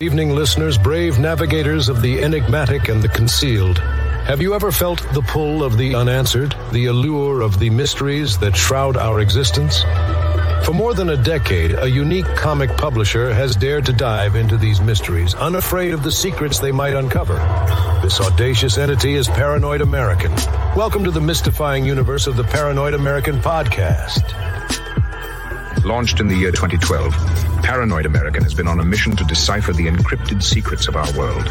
Evening listeners, brave navigators of the enigmatic and the concealed. Have you ever felt the pull of the unanswered, the allure of the mysteries that shroud our existence? For more than a decade, a unique comic publisher has dared to dive into these mysteries, unafraid of the secrets they might uncover. This audacious entity is Paranoid American. Welcome to the mystifying universe of the Paranoid American podcast. Launched in the year 2012, Paranoid American has been on a mission to decipher the encrypted secrets of our world.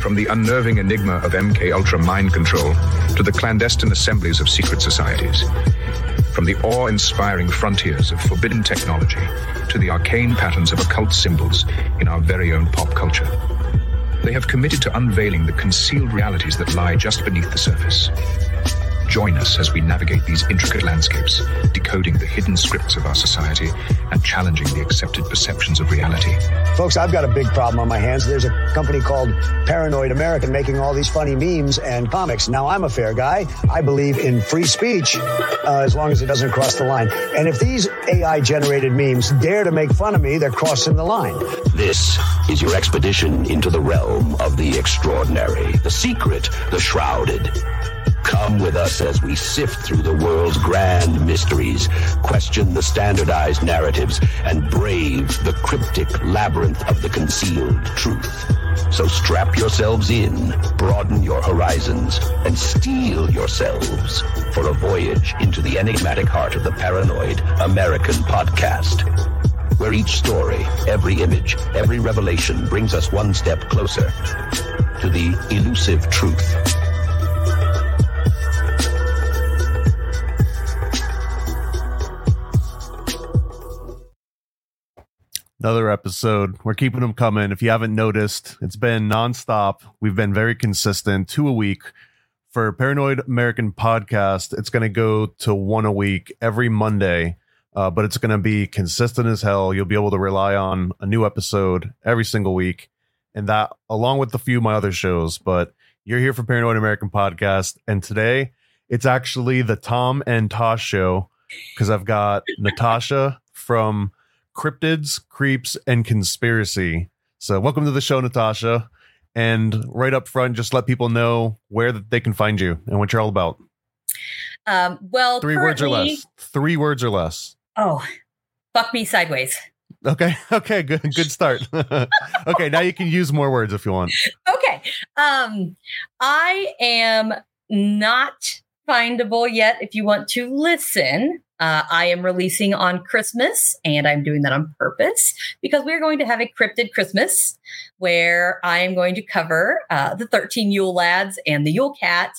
From the unnerving enigma of MK Ultra mind control to the clandestine assemblies of secret societies. From the awe-inspiring frontiers of forbidden technology to the arcane patterns of occult symbols in our very own pop culture. They have committed to unveiling the concealed realities that lie just beneath the surface. Join us as we navigate these intricate landscapes, decoding the hidden scripts of our society and challenging the accepted perceptions of reality. Folks, I've got a big problem on my hands. There's a company called Paranoid American making all these funny memes and comics. Now, I'm a fair guy. I believe in free speech uh, as long as it doesn't cross the line. And if these AI generated memes dare to make fun of me, they're crossing the line. This is your expedition into the realm of the extraordinary, the secret, the shrouded. Come with us as we sift through the world's grand mysteries, question the standardized narratives, and brave the cryptic labyrinth of the concealed truth. So strap yourselves in, broaden your horizons, and steel yourselves for a voyage into the enigmatic heart of the Paranoid American podcast where each story, every image, every revelation brings us one step closer to the elusive truth. Another episode. We're keeping them coming. If you haven't noticed, it's been nonstop. We've been very consistent, two a week. For Paranoid American Podcast, it's going to go to one a week every Monday uh, but it's going to be consistent as hell. You'll be able to rely on a new episode every single week, and that along with a few of my other shows. But you're here for Paranoid American Podcast, and today it's actually the Tom and Tosh show because I've got Natasha from Cryptids, Creeps, and Conspiracy. So welcome to the show, Natasha. And right up front, just let people know where they can find you and what you're all about. Um, well, three words or less. Three words or less. Oh, fuck me sideways. Okay. Okay. Good. Good start. okay. Now you can use more words if you want. Okay. Um, I am not findable yet. If you want to listen, uh, I am releasing on Christmas, and I'm doing that on purpose because we're going to have a cryptid Christmas where I am going to cover uh, the 13 Yule lads and the Yule cat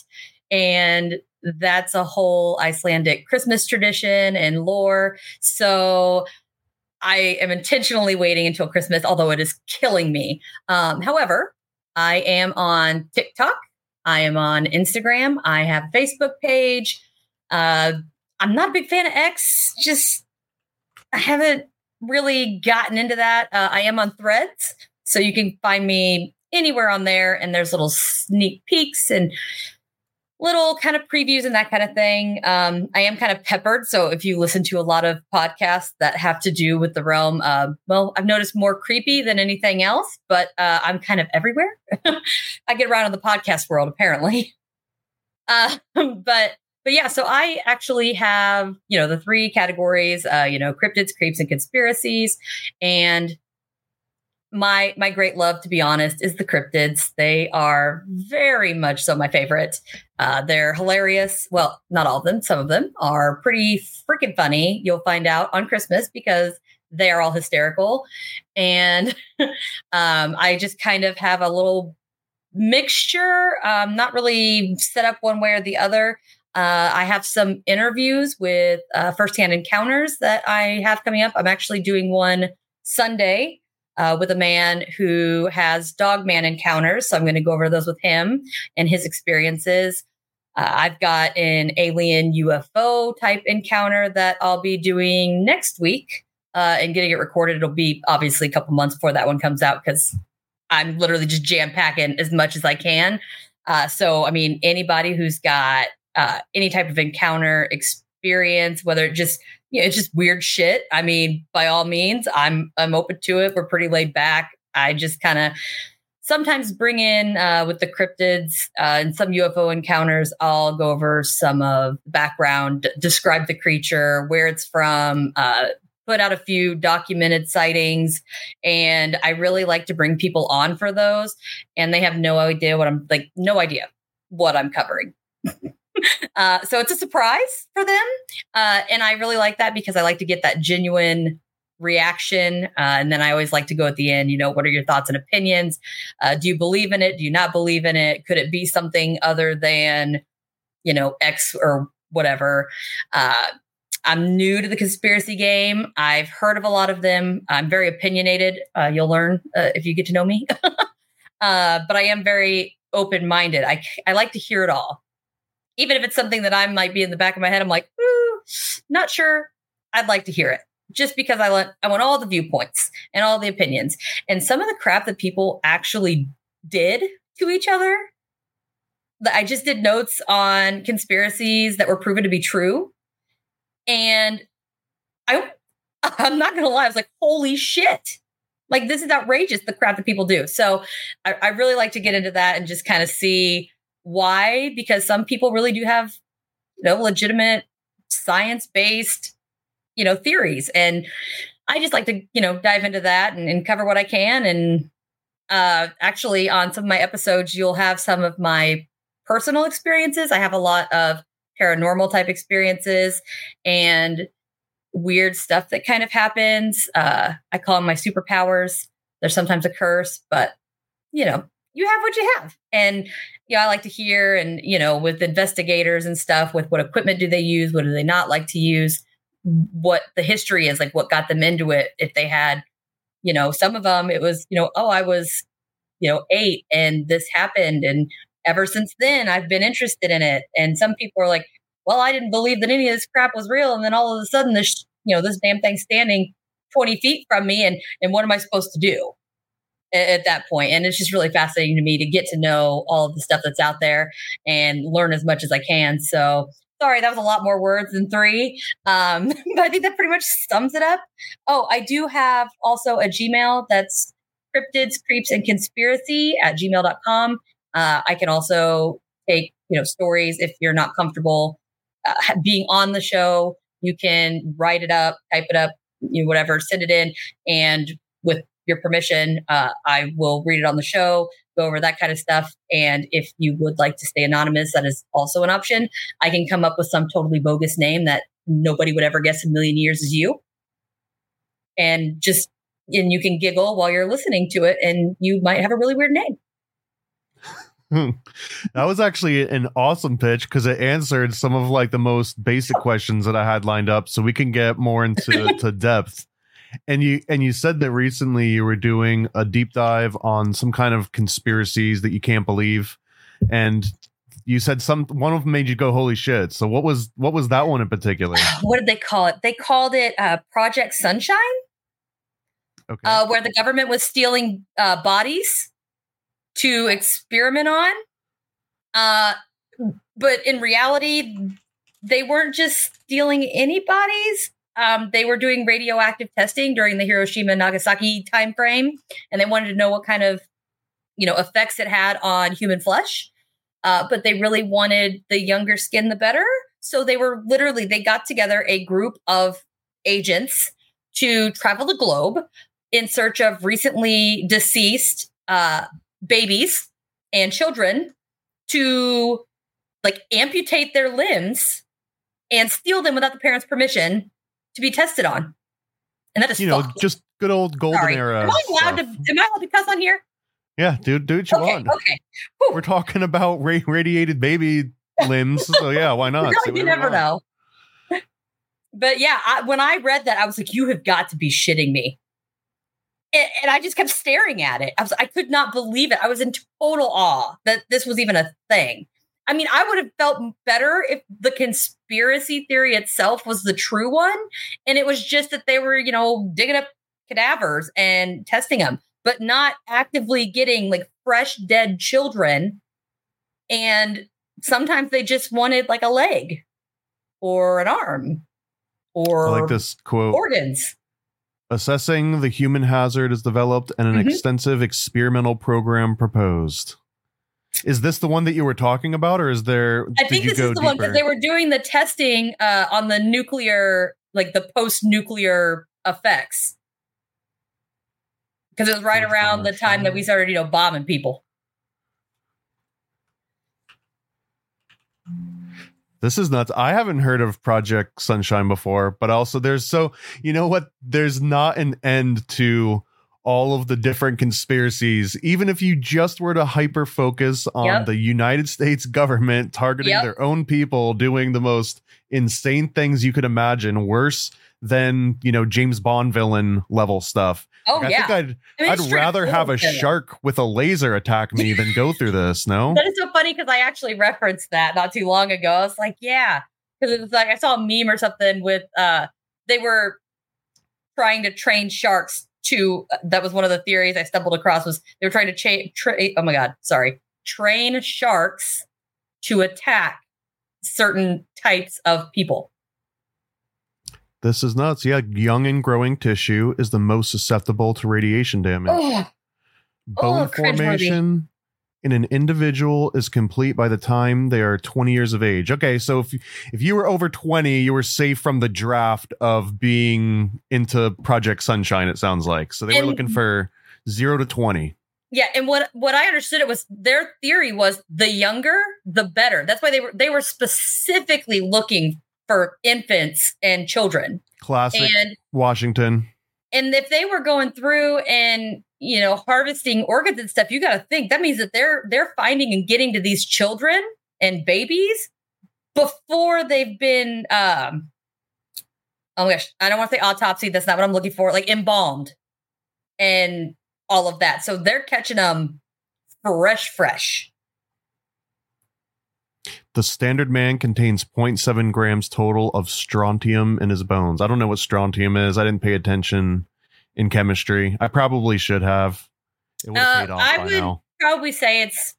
and that's a whole Icelandic Christmas tradition and lore. So I am intentionally waiting until Christmas, although it is killing me. Um, however, I am on TikTok. I am on Instagram. I have a Facebook page. Uh, I'm not a big fan of X. Just I haven't really gotten into that. Uh, I am on Threads, so you can find me anywhere on there. And there's little sneak peeks and little kind of previews and that kind of thing. Um, I am kind of peppered. So if you listen to a lot of podcasts that have to do with the realm, uh, well, I've noticed more creepy than anything else, but uh, I'm kind of everywhere. I get around in the podcast world, apparently. Uh, but but yeah, so I actually have you know the three categories, uh, you know, cryptids, creeps, and conspiracies, and my my great love, to be honest, is the cryptids. They are very much so my favorite. Uh, they're hilarious. Well, not all of them. Some of them are pretty freaking funny. You'll find out on Christmas because they are all hysterical, and um, I just kind of have a little mixture. Um, not really set up one way or the other. Uh, I have some interviews with uh, firsthand encounters that I have coming up. I'm actually doing one Sunday uh, with a man who has dog man encounters. So I'm going to go over those with him and his experiences. Uh, I've got an alien UFO type encounter that I'll be doing next week uh, and getting it recorded. It'll be obviously a couple months before that one comes out because I'm literally just jam packing as much as I can. Uh, so, I mean, anybody who's got uh, any type of encounter experience, whether it just you know, it's just weird shit. I mean, by all means, I'm I'm open to it. We're pretty laid back. I just kind of sometimes bring in uh, with the cryptids uh, and some UFO encounters. I'll go over some of the background, d- describe the creature, where it's from, uh, put out a few documented sightings, and I really like to bring people on for those, and they have no idea what I'm like, no idea what I'm covering. Uh, so it's a surprise for them. Uh, and I really like that because I like to get that genuine reaction. Uh, and then I always like to go at the end, you know, what are your thoughts and opinions? Uh, do you believe in it? Do you not believe in it? Could it be something other than, you know, X or whatever? Uh, I'm new to the conspiracy game. I've heard of a lot of them. I'm very opinionated. You'll learn if you get to know me. but I am very open minded. I, I like to hear it all even if it's something that I might be in the back of my head, I'm like, hmm, not sure. I'd like to hear it just because I want I want all the viewpoints and all the opinions. And some of the crap that people actually did to each other. I just did notes on conspiracies that were proven to be true. And I I'm not gonna lie, I was like, holy shit. Like this is outrageous, the crap that people do. So I, I really like to get into that and just kind of see why? Because some people really do have, you know, legitimate science based, you know, theories. And I just like to, you know, dive into that and, and cover what I can. And uh, actually, on some of my episodes, you'll have some of my personal experiences. I have a lot of paranormal type experiences and weird stuff that kind of happens. Uh, I call them my superpowers. They're sometimes a curse, but you know, you have what you have. And yeah, I like to hear and, you know, with investigators and stuff, with what equipment do they use? What do they not like to use? What the history is, like what got them into it. If they had, you know, some of them, it was, you know, oh, I was, you know, eight and this happened. And ever since then, I've been interested in it. And some people are like, well, I didn't believe that any of this crap was real. And then all of a sudden, this, you know, this damn thing standing 20 feet from me. And, and what am I supposed to do? At that point. And it's just really fascinating to me to get to know all of the stuff that's out there and learn as much as i can. So sorry that was a lot more words than three um, but i think that pretty much sums it up. Oh i do have also a gmail that's cryptids creeps and conspiracy at gmail.com uh, i can also take you know stories if you're not comfortable uh, being on the show. You can write it up type it up you know, whatever send it in. And with your permission, uh, I will read it on the show, go over that kind of stuff. And if you would like to stay anonymous, that is also an option. I can come up with some totally bogus name that nobody would ever guess a million years is you. And just, and you can giggle while you're listening to it, and you might have a really weird name. that was actually an awesome pitch because it answered some of like the most basic questions that I had lined up, so we can get more into to depth and you and you said that recently you were doing a deep dive on some kind of conspiracies that you can't believe. And you said some one of them made you go holy shit. So what was what was that one in particular? What did they call it? They called it uh, project sunshine? Okay. Uh, where the government was stealing uh, bodies to experiment on. Uh, but in reality they weren't just stealing any bodies um, they were doing radioactive testing during the Hiroshima Nagasaki timeframe, and they wanted to know what kind of you know effects it had on human flesh. Uh, but they really wanted the younger skin, the better. So they were literally they got together a group of agents to travel the globe, in search of recently deceased uh, babies and children to like amputate their limbs and steal them without the parents' permission to be tested on. And that is You know, just good old golden Sorry. era. Am I allowed to? stuff. Am I allowed to cuss on here? Yeah, dude, do what you Okay, want. okay. Whew. We're talking about ra- radiated baby limbs, so yeah, why not? You never know. But yeah, I, when I read that, I was like, "You have got to be shitting me!" And, and I just kept staring at it. I was, I could not believe it. I was in total awe that this was even a thing. I mean, I would have felt better if the conspiracy theory itself was the true one, and it was just that they were, you know, digging up cadavers and testing them, but not actively getting like fresh dead children. And sometimes they just wanted like a leg or an arm or I like this quote. organs. Assessing the human hazard is developed and an Mhm. extensive experimental program proposed. Is this the one that you were talking about, or is there? I think this is the one because they were doing the testing uh, on the nuclear, like the post nuclear effects. Because it was right around the time that we started, you know, bombing people. This is nuts. I haven't heard of Project Sunshine before, but also there's so you know what? There's not an end to all of the different conspiracies. Even if you just were to hyper focus on Yep. the United States government targeting Yep. their own people, doing the most insane things you could imagine, worse than you know James Bond villain level stuff. Oh Like, I yeah, think I'd I mean, I'd rather have a shark with a laser attack me than go through this. No. That is so funny because I actually referenced that not too long ago. I was like, yeah, because it was like I saw a meme or something with uh they were trying to train sharks to uh, that was one of the theories I stumbled across was they were trying to cha- tra- oh my god, sorry, train sharks to attack certain types of people. This is nuts. Yeah, young and growing tissue is the most susceptible to radiation damage. Oh, Bone oh, formation in an individual is complete by the time they are 20 years of age. Okay, so if if you were over 20, you were safe from the draft of being into Project Sunshine it sounds like. So they were looking for 0 to 20. Yeah, and what what I understood it was their theory was the younger the better. That's why they were they were specifically looking for infants and children. Classic And Washington. And if they were going through and you know harvesting organs and stuff, you got to think that means that they're they're finding and getting to these children and babies before they've been um oh my gosh, I don't want to say autopsy, that's not what I'm looking for, like embalmed and all of that. So they're catching them fresh fresh. The standard man contains 0.7 grams total of strontium in his bones. I don't know what strontium is. I didn't pay attention in chemistry. I probably should have. It would Uh, paid off I by would- now. probably say it's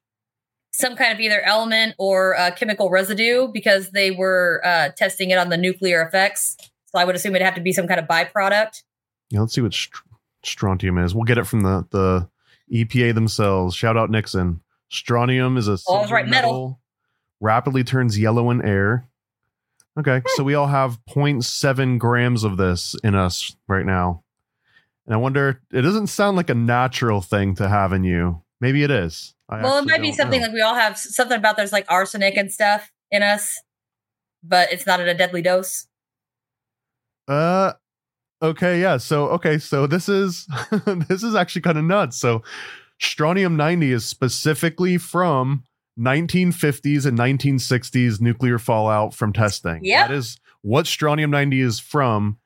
some kind of either element or uh, chemical residue because they were uh, testing it on the nuclear effects. So I would assume it'd have to be some kind of byproduct. Yeah, let's see what str- strontium is. We'll get it from the, the EPA themselves. Shout out Nixon. Strontium is a Oh, I was silver right, metal. Rapidly turns yellow in air. Okay, so we all have 0.7 grams of this in us right now. And I wonder, it doesn't sound like a natural thing to have in you. Maybe it is. I well, it might be something know. like we all have something about there's like arsenic and stuff in us, but it's not at a deadly dose. Uh okay, yeah. So okay, so this is this is actually kind of nuts. So strontium 90 is specifically from 1950s and 1960s nuclear fallout from testing. Yeah. That is what strontium 90 is from.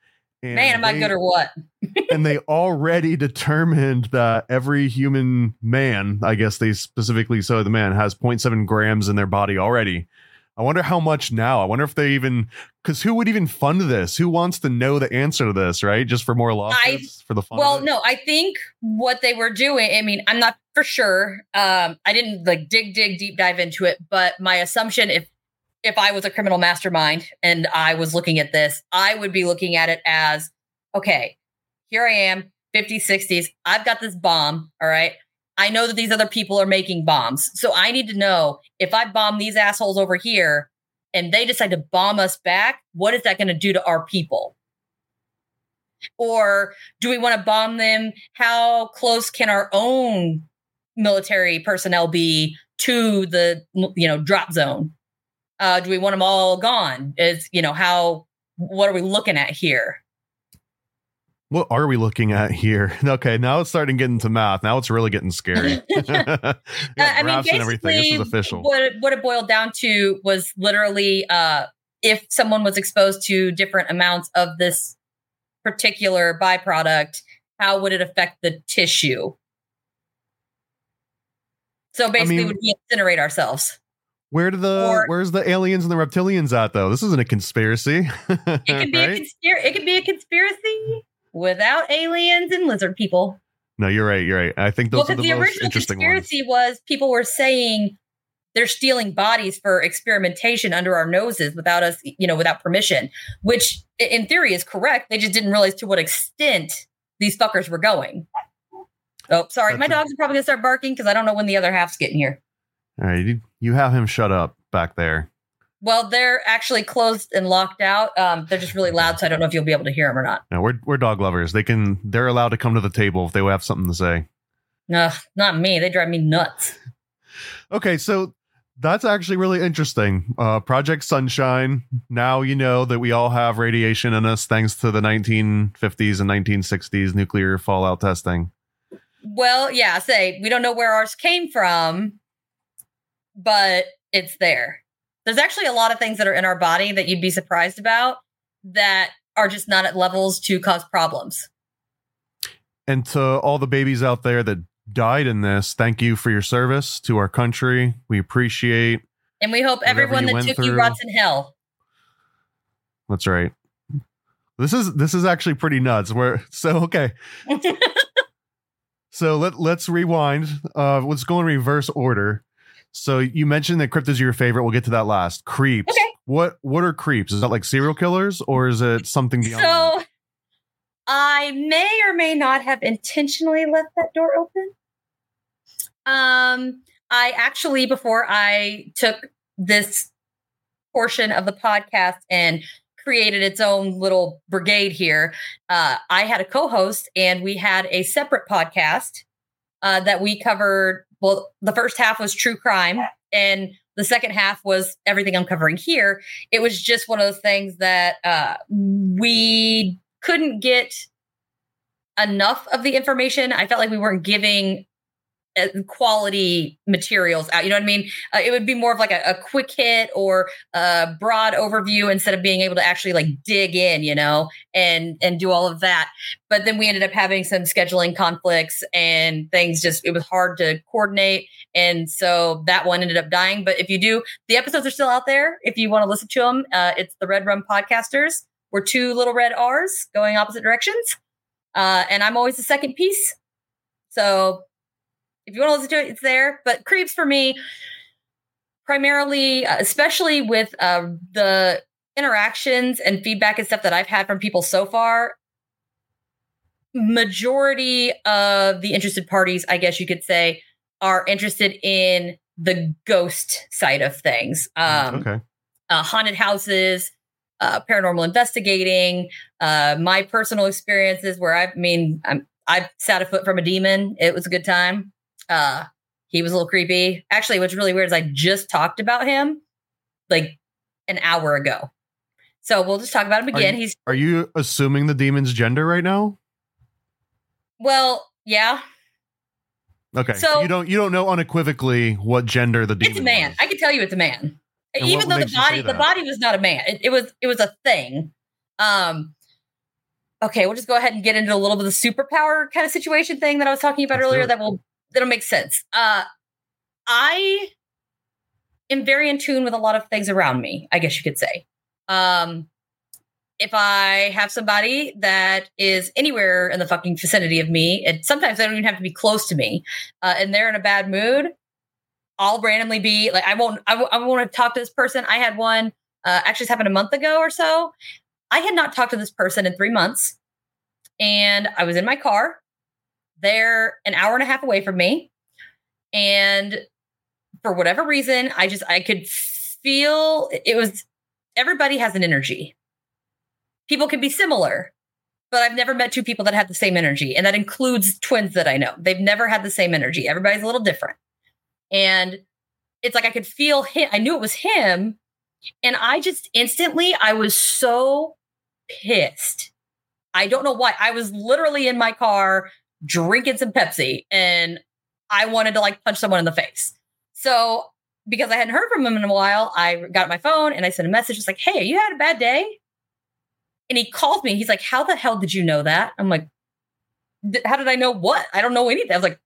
And Man, am I good or what? and they already determined that every human man, I guess they specifically so the man has 0.7 grams in their body already. I wonder how much now. I wonder if they even because who would even fund this? Who wants to know the answer to this? Right? Just for more lawsuits for the fun. Well, no, I think what they were doing, I mean, I'm not for sure. Um, I didn't like dig, dig, deep dive into it, but my assumption if if I was a criminal mastermind and I was looking at this, I would be looking at it as okay, here I am, 50s, 60s. I've got this bomb. All right. I know that these other people are making bombs. So I need to know if I bomb these assholes over here and they decide to bomb us back, what is that going to do to our people? Or do we want to bomb them? How close can our own military personnel be to the you know drop zone? Uh, do we want them all gone? Is you know how what are we looking at here? What are we looking at here? Okay, now it's starting to get to math. Now it's really getting scary. Uh, I mean, graphs everything. This is basically, official. What it, what it boiled down to was literally uh, if someone was exposed to different amounts of this particular byproduct, how would it affect the tissue? So basically, mean- would we incinerate ourselves? Where do the Or- where's the aliens and the reptilians at though? This isn't a conspiracy. It could be a conspiracy. It could be a conspiracy without aliens and lizard people. No, you're right. You're right. I think those well, are the, the, most interesting ones. conspiracy was people were saying they're stealing bodies for experimentation under our noses without us, you know, without permission, which in theory is correct. They just didn't realize to what extent these fuckers were going. Oh, sorry. My That's a- dogs are probably gonna start barking because I don't know when the other half's getting here. All right, you, you have him shut up back there. Well, they're actually closed and locked out. Um, they're just really loud, so I don't know if you'll be able to hear them or not. No, we're we're dog lovers. They can they're allowed to come to the table if they have something to say. No, not me. They drive me nuts. Okay, so that's actually really interesting. Uh, Project Sunshine. Now you know that we all have radiation in us thanks to the 1950s and 1960s nuclear fallout testing. Well, yeah, say we don't know where ours came from, but it's there. There's actually a lot of things that are in our body that you'd be surprised about that are just not at levels to cause problems. And to all the babies out there that died in this, thank you for your service to our country. We appreciate. And we hope everyone that took you through. rots in hell. That's right. This is this is actually pretty nuts. Where so okay. So let let's rewind. Uh, let's go in reverse order. So you mentioned that crypt are your favorite. We'll get to that last. Creeps. Okay. What what are creeps? Is that like serial killers or is it something beyond? that? So I may or may not have intentionally left that door open. Um, I actually, before I took this portion of the podcast and created its own little brigade here, uh, I had a co-host and we had a separate podcast uh, that we covered. Well, the first half was true crime, and the second half was everything I'm covering here. It was just one of those things that uh, we couldn't get enough of the information. I felt like we weren't giving quality materials out. You know what I mean? Uh, it would be more of like a, a quick hit or a broad overview instead of being able to actually like dig in, you know, and and do all of that. But then we ended up having some scheduling conflicts and things. Just it was hard to coordinate, and so that one ended up dying. But if you do, the episodes are still out there. If you want to listen to them, uh, it's the Red Rum Podcasters. We're two little red R's going opposite directions, uh, and I'm always the second piece. So if you want to listen to it, it's there. But creeps for me, primarily, uh, especially with uh, the interactions and feedback and stuff that I've had from people so far, majority of the interested parties, I guess you could say, are interested in the ghost side of things. Um, okay. uh, haunted houses, uh, paranormal investigating, uh, my personal experiences where I mean, I'm, I sat a foot from a demon. It was a good time. Uh, he was a little creepy. Actually, what's really weird is I just talked about him like an hour ago. So we'll just talk about him Are again. you- He's Are you assuming the demon's gender right now? well, yeah, Okay. So- you don't you don't know unequivocally what gender the demon it's a man. was. I can tell you it's a man. And Even though the makes you say body the body was not a man. It, it was it was a thing. Um okay, we'll just go ahead and get into a little bit of the superpower kind of situation thing that I was talking about Let's earlier that will that'll make sense. Uh I am very in tune with a lot of things around me, I guess you could say. Um if I have somebody that is anywhere in the fucking vicinity of me, and sometimes they don't even have to be close to me, uh, and they're in a bad mood, I'll randomly be like, I won't, I, w- I won't talk to this person. I had one, uh, actually, this happened a month ago or so. I had not talked to this person in three months, and I was in my car. They're an hour and a half away from me, and for whatever reason, I just I could feel it was. Everybody has an energy. People can be similar, but I've never met two people that have the same energy. And that includes twins that I know. They've never had the same energy. Everybody's a little different. And it's like I could feel him. I knew it was him. And I just instantly, I was so pissed. I don't know why. I was literally in my car drinking some Pepsi and I wanted to like punch someone in the face. So because I hadn't heard from him in a while, I got my phone and I sent a message. It's like, hey, you had a bad day? And he called me. He's like, how the hell did you know that? I'm like, how did I know what? I don't know anything. I was like,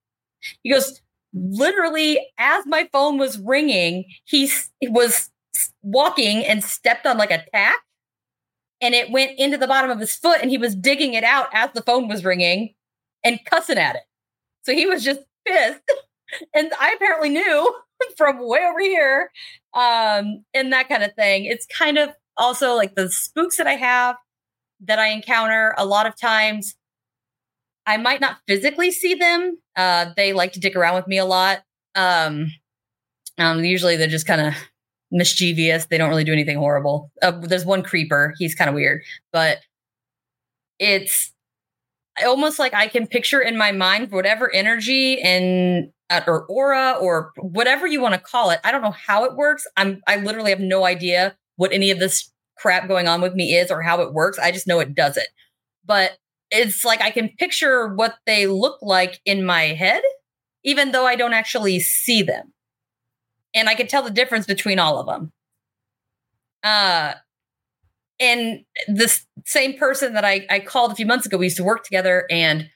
he goes, literally, as my phone was ringing, he was walking and stepped on like a tack and it went into the bottom of his foot and he was digging it out as the phone was ringing and cussing at it. So he was just pissed. and I apparently knew from way over here um and that kind of thing. It's kind of also like the spooks that i have that i encounter a lot of times i might not physically see them. Uh they like to dick around with me a lot. Um um usually they're just kind of mischievous. They don't really do anything horrible. Uh, there's one creeper. He's kind of weird. But it's almost like i can picture in my mind whatever energy and or aura or whatever you want to call it. I don't know how it works. I'm I literally have no idea what any of this crap going on with me is or how it works. I just know it does it. But it's like I can picture what they look like in my head, even though I don't actually see them. And I can tell the difference between all of them. Uh and this same person that I, I called a few months ago, we used to work together and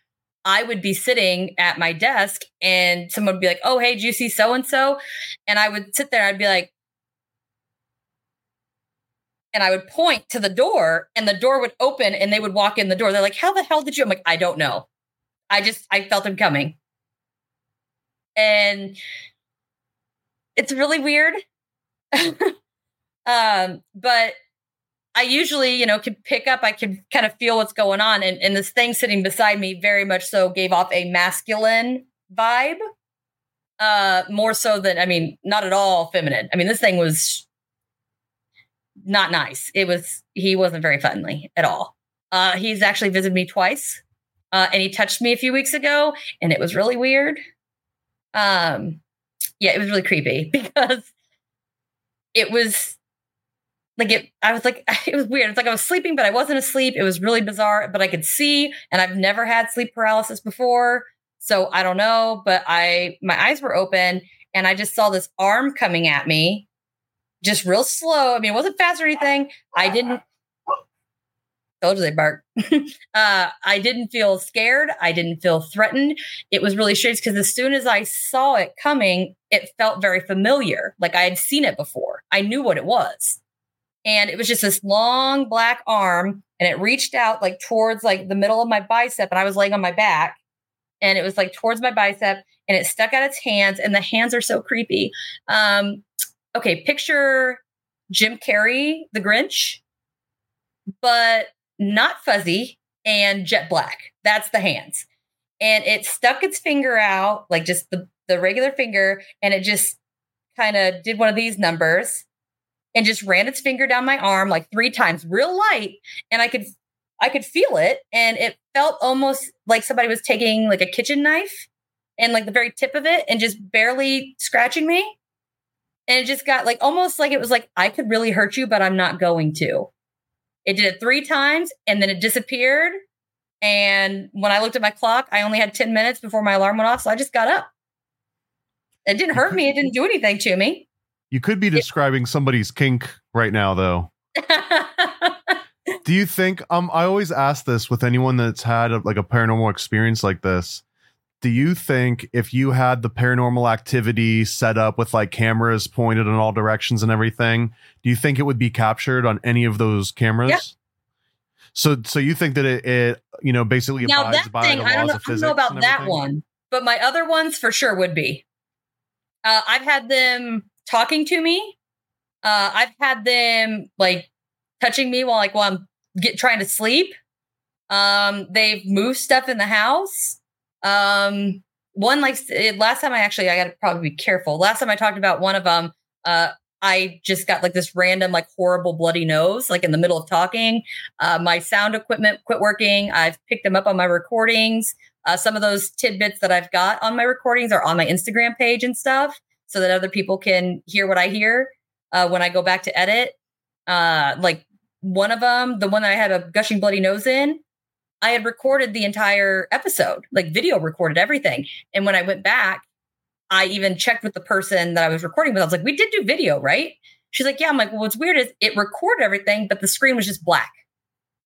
I would be sitting at my desk and someone would be like, Oh, hey, do you see so and so? And I would sit there, I'd be like, and I would point to the door and the door would open and they would walk in the door. They're like, How the hell did you? I'm like, I don't know. I just, I felt them coming. And it's really weird. um, but I usually, you know, could pick up, I could kind of feel what's going on. And, and this thing sitting beside me very much so gave off a masculine vibe. Uh, more so than, I mean, not at all feminine. I mean, this thing was not nice. It was, he wasn't very friendly at all. Uh, he's actually visited me twice. Uh, and he touched me a few weeks ago and it was really weird. Um, yeah, it was really creepy because it was like it i was like it was weird. It's like i was sleeping but i wasn't asleep. It was really bizarre but i could see and i've never had sleep paralysis before so i don't know but i my eyes were open and i just saw this arm coming at me just real slow. I mean it wasn't fast or anything. I didn't told you they bark. Uh, i didn't feel scared. I didn't feel threatened. It was really strange because as soon as i saw it coming it felt very familiar. Like i had seen it before. I knew what it was and it was just this long black arm and it reached out like towards like the middle of my bicep and i was laying on my back and it was like towards my bicep and it stuck out its hands and the hands are so creepy. Um okay picture jim carrey the grinch but not fuzzy and jet black. That's the hands. And it stuck its finger out like just the the regular finger and it just kind of did one of these numbers and just ran its finger down my arm like three times, real light, and I could I could feel it, and it felt almost like somebody was taking like a kitchen knife and like the very tip of it and just barely scratching me. And it just got like almost like it was like I could really hurt you, but I'm not going to. It did it three times and then it disappeared. And when I looked at my clock, I only had 10 minutes before my alarm went off. So I just got up. It didn't hurt me. It didn't do anything to me. You could be describing somebody's kink right now, though. Do you think? Um, I always ask this with anyone that's had a, like a paranormal experience like this. Do you think if you had the paranormal activity set up with like cameras pointed in all directions and everything, do you think it would be captured on any of those cameras? Yeah. So, so you think that it, it you know, basically now that thing, I don't know, I don't know about that one, but my other ones for sure would be. Uh, I've had them talking to me. Uh, I've had them like touching me while like while I'm get trying to sleep. Um, they've moved stuff in the house. Um, one like last time I actually I got to probably be careful. Last time I talked about one of them, uh, I just got like this random, like horrible bloody nose, like in the middle of talking. Uh, my sound equipment quit working. I've picked them up on my recordings. Uh, some of those tidbits that I've got on my recordings are on my Instagram page and stuff so that other people can hear what I hear uh, when I go back to edit. Uh, like one of them, the one that I had a gushing bloody nose in, I had recorded the entire episode, like video recorded everything. And when I went back, I even checked with the person that I was recording with. I was like, we did do video, right? She's like, yeah. I'm like, well, what's weird is it recorded everything, but the screen was just black.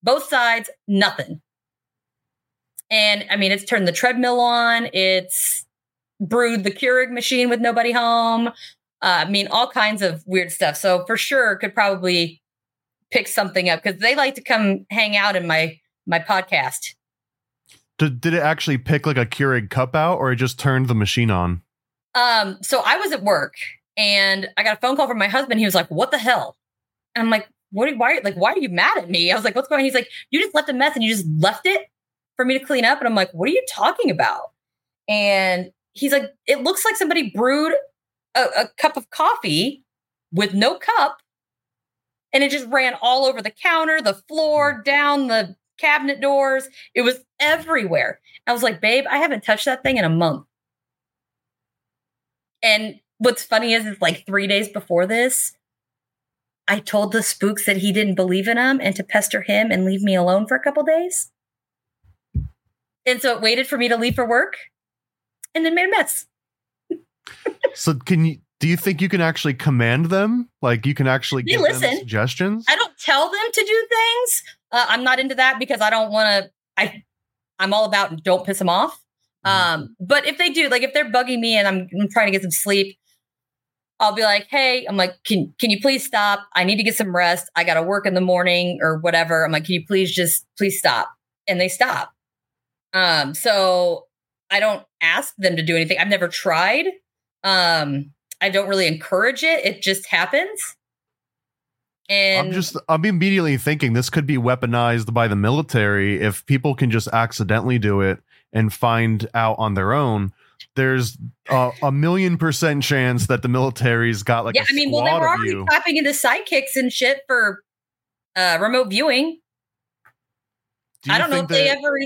Both sides, nothing. And I mean, it's turned the treadmill on. It's brewed the Keurig machine with nobody home. Uh, I mean, all kinds of weird stuff. So for sure, could probably pick something up because they like to come hang out in my my podcast. Did, did it actually pick like a Keurig cup out, or it just turned the machine on? Um, so I was at work and I got a phone call from my husband. He was like, "What the hell?" And I'm like, "What? Why? Like, why are you mad at me?" I was like, "What's going?" on? He's like, "You just left a mess and you just left it for me to clean up." And I'm like, "What are you talking about?" And he's like, "It looks like somebody brewed a, a cup of coffee with no cup, and it just ran all over the counter, the floor, down the cabinet doors. It was everywhere." I was like, "Babe, I haven't touched that thing in a month." And what's funny is, it's like three days before this, I told the spooks that he didn't believe in them and to pester him and leave me alone for a couple days. And so it waited for me to leave for work and then made a mess. so can you do you think you can actually command them? Like you can actually They give listen. them suggestions? I don't tell them to do things. Uh, I'm not into that because I don't want to. I I'm all about don't piss them off. Um, but if they do, like if they're bugging me and I'm, I'm trying to get some sleep, I'll be like, hey, I'm like, can can you please stop? I need to get some rest. I got to work in the morning or whatever. I'm like, can you please just please stop? And they stop. Um, so I don't ask them to do anything. I've never tried. Um, I don't really encourage it. It just happens. And I'm just I'm immediately thinking this could be weaponized by the military if people can just accidentally do it and find out on their own. There's a, a million percent chance that the military's got like yeah, I mean, well, they were already tapping into psychics and shit for uh, remote viewing. Do I don't know if they ever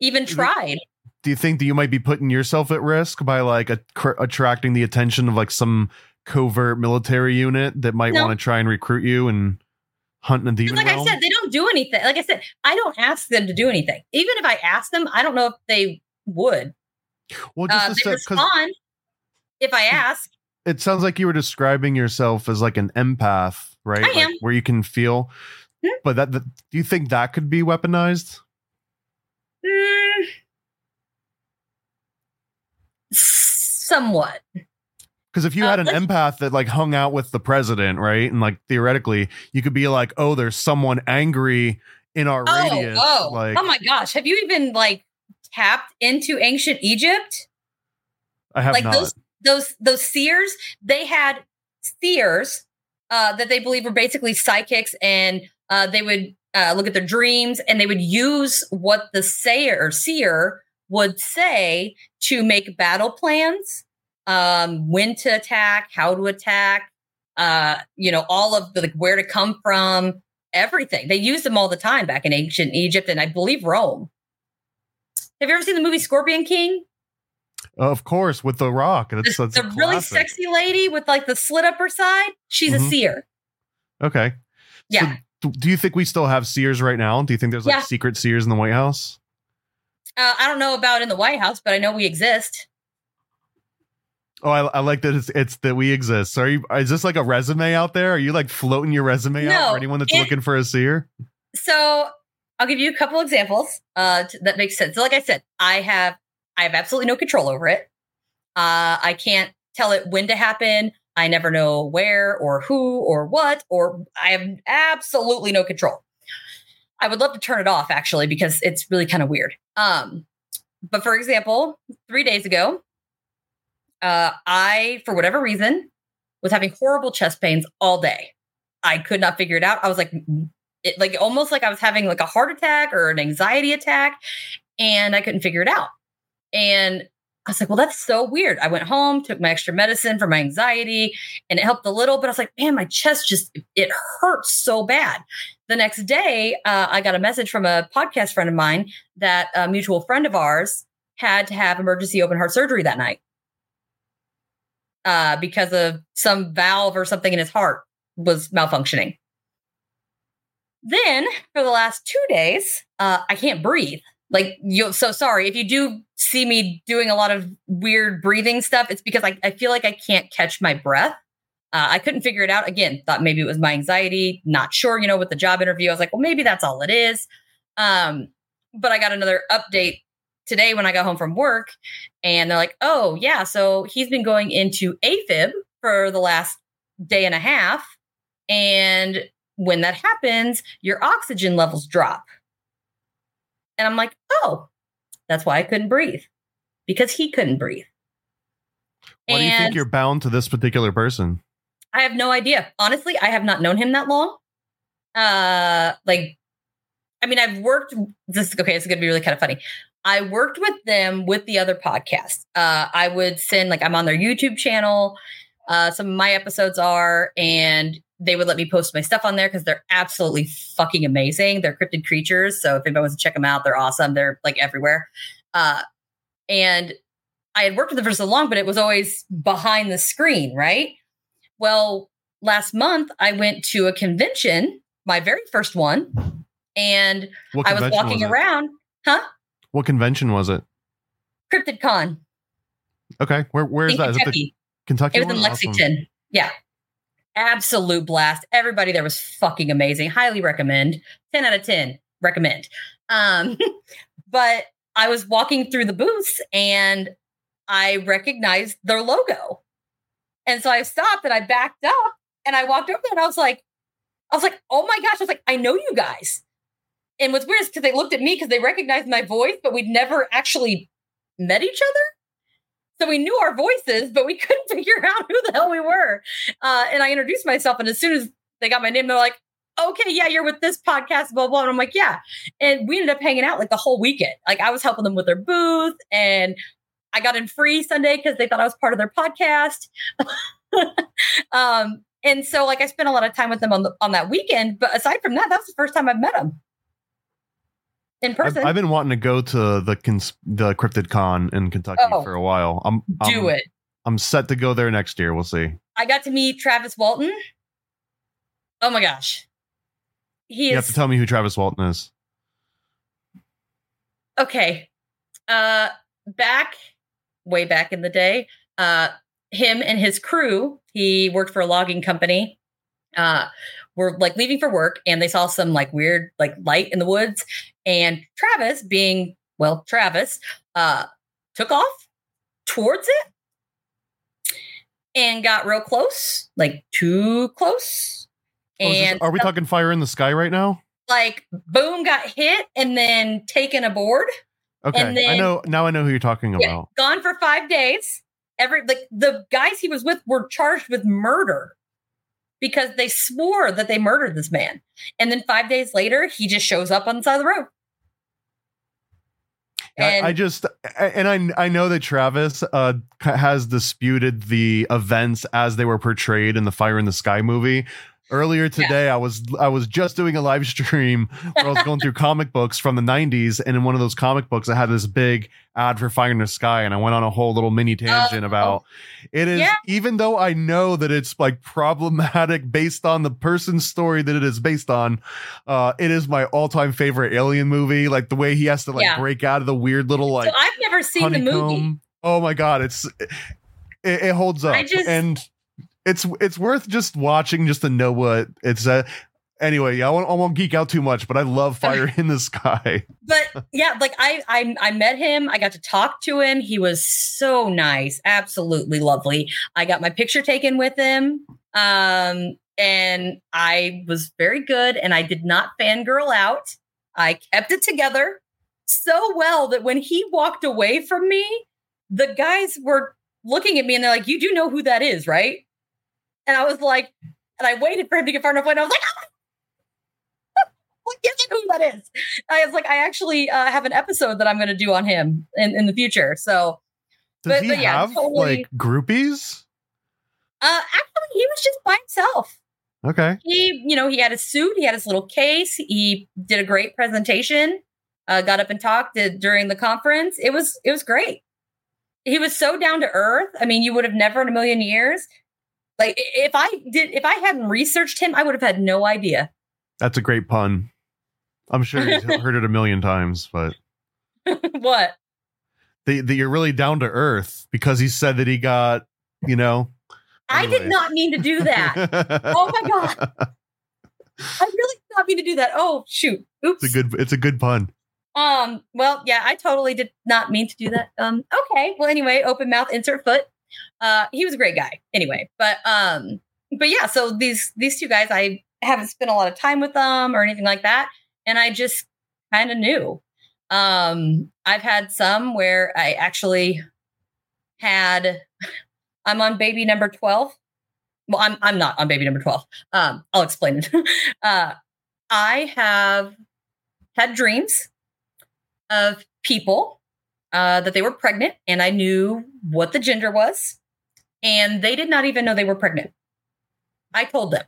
even tried. Do you think that you might be putting yourself at risk by like a, attracting the attention of like some covert military unit that might No. want to try and recruit you and hunt in the Like I said, they don't do anything. Like I said, I don't ask them to do anything. Even if I ask them, I don't know if they would. well, just Uh, they because respond if I ask. it sounds like you were describing yourself as like an empath, right? I Like, am. where you can feel. Hmm. But that, that, do you think that could be weaponized? Mm, somewhat. Because if you Uh, had an empath that like hung out with the president, right, and like theoretically, you could be like, "Oh, there's someone angry in our Oh, radius." oh, like, oh my gosh! Have you even like tapped into ancient Egypt? I have like not. those those those seers they had seers uh, that they believe were basically psychics and uh, they would uh, look at their dreams and they would use what the sayer or seer would say to make battle plans um, when to attack how to attack uh, you know all of the like where to come from everything they used them all the time back in ancient egypt and i believe rome have you ever seen the movie scorpion king Of course, with the rock. That's, the, that's a the really sexy lady with like the slit up her side, she's Mhm. a seer. Okay. Yeah. So, do you think we still have seers right now? Do you think there's like Yeah. secret seers in the White House? Uh, I don't know about in the White House, but I know we exist. Oh, I, I like that it's, it's that we exist. So are you, is this like a resume out there? Are you like floating your resume out for anyone that's it- looking for a seer? So I'll give you a couple examples uh, that makes sense. So, like I said, I have I have absolutely no control over it. Uh, I can't tell it when to happen. I never know where or who or what, or I have absolutely no control. I would love to turn it off actually because it's really kind of weird. Um, but for example, three days ago, uh, I, for whatever reason, was having horrible chest pains all day. I could not figure it out. I was like, it, like almost like I was having like a heart attack or an anxiety attack, and I couldn't figure it out. And I was like, well, that's so weird. I went home, took my extra medicine for my anxiety, and it helped a little, but I was like, man, my chest just, it hurts so bad. The next day, uh, I got a message from a podcast friend of mine that a mutual friend of ours had to have emergency open heart surgery that night uh, because of some valve or something in his heart was malfunctioning. Then for the last two days, uh, I can't breathe. Like you, so sorry if you do see me doing a lot of weird breathing stuff. It's because I, I feel like I can't catch my breath. Uh, I couldn't figure it out. Again, thought maybe it was my anxiety. Not sure. You know, with the job interview, I was like, well, maybe that's all it is. Um, but I got another update today when I got home from work, and they're like, oh yeah, so he's been going into AFib for the last day and a half, and when that happens, your oxygen levels drop. And I'm like, oh, that's why I couldn't breathe because he couldn't breathe. Why do you think you're bound to this particular person? I have no idea. Honestly, I have not known him that long. Uh, like, I mean, I've worked. This okay. It's going to be really kind of funny. I worked with them with the other podcast. Uh, I would send like I'm on their YouTube channel. Uh, some of my episodes are, and they would let me post my stuff on there because they're absolutely fucking amazing. They're cryptid creatures. So if anybody wants to check them out, they're awesome. They're like everywhere. Uh, and I had worked with them for so long, but it was always behind the screen, right? Well, last month I went to a convention, my very first one, and I was walking was around. Huh? What convention was it? Cryptid Con. Okay, where where is that? Is it the Kentucky? It was in Lexington. Awesome. Yeah absolute blast. Everybody there was fucking amazing. Highly recommend. 10 out of 10 recommend. Um, but I was walking through the booths and I recognized their logo. And so I stopped and I backed up and I walked over there and I was like, I was like, oh my gosh, I was like, I know you guys. And what's weird is because they looked at me because they recognized my voice, but we'd never actually met each other. So we knew our voices, but we couldn't figure out who the hell we were. Uh, and I introduced myself, and as soon as they got my name, they're like, okay, yeah, you're with this podcast, blah, blah. And I'm like, yeah. And we ended up hanging out like the whole weekend. Like I was helping them with their booth and I got in free Sunday because they thought I was part of their podcast. um, and so like I spent a lot of time with them on the, on that weekend. But aside from that, that's the first time I've met them in person. I've, I've, been wanting to go to the cons- the Cryptid Con in Kentucky oh, for a while. I'm, I'm do it. I'm set to go there next year. We'll see. I got to meet Travis Walton. Oh my gosh, he you is. have to tell me who Travis Walton is. Okay, uh, back way back in the day, uh, him and his crew. He worked for a logging company. Uh, were like leaving for work and they saw some like weird like light in the woods and Travis being well Travis uh took off towards it and got real close like too close. Oh, and this, are we talking fire in the sky right now? Like boom got hit and then taken aboard. Okay then, i know now i know who you're talking about. gone for five days. Every like the guys he was with were charged with murder because they swore that they murdered this man. And then five days later, he just shows up on the side of the road. And I, I just and I I know that Travis uh, has disputed the events as they were portrayed in the Fire in the Sky movie, Earlier today, yeah. I was I was just doing a live stream where I was going through comic books from the '90s, and in one of those comic books, I had this big ad for Fire in the Sky, and I went on a whole little mini tangent uh, about it. Is yeah. even though I know that it's like problematic based on the person's story that it is based on, uh, it is my all-time favorite Alien movie. Like the way he has to like yeah. break out of the weird little like. So I've never seen honeycomb. the movie. Oh my god, it's it, it holds up, just, and it's it's worth just watching just to know what it's uh anyway yeah I won't, I won't geek out too much but i love fire in the sky. But yeah like I, I i met him i got to talk to him he was so nice absolutely lovely. I got my picture taken with him um and i was very good and i did not fangirl out. I kept it together so well that when he walked away from me the guys were looking at me and they're like you do know who that is right and I was like, and I waited for him to get far enough away, and I was like, what is who that is? I was like, I actually uh, have an episode that I'm going to do on him in, in the future. So Does But- he but yeah, have totally- like groupies? Uh, actually, he was just by himself. Okay. He, you know, he had his suit, he had his little case. He did a great presentation. Uh, got up and talked did, during the conference. It was it was great. He was so down to earth. I mean, you would have never in a million years. Like if I did, if I hadn't researched him, I would have had no idea. That's a great pun. I'm sure he's heard it a million times, but what? the, you're really down to earth because he said that he got, you know. I did not mean to do that. oh my god! I really did not mean to do that. Oh shoot! Oops. It's a good it's a good pun. Um, well, yeah, I totally did not mean to do that. Um, okay. Well, anyway, open mouth, insert foot. Uh, he was a great guy. Anyway, but um, but yeah, so these these two guys, I haven't spent a lot of time with them or anything like that, and I just kind of knew. Um, I've had some where I actually had. I'm on baby number twelve. Well, I'm I'm not on baby number twelve. Um, I'll explain it. uh, I have had dreams of people uh, that they were pregnant, and I knew what the gender was, and they did not even know they were pregnant. I told them.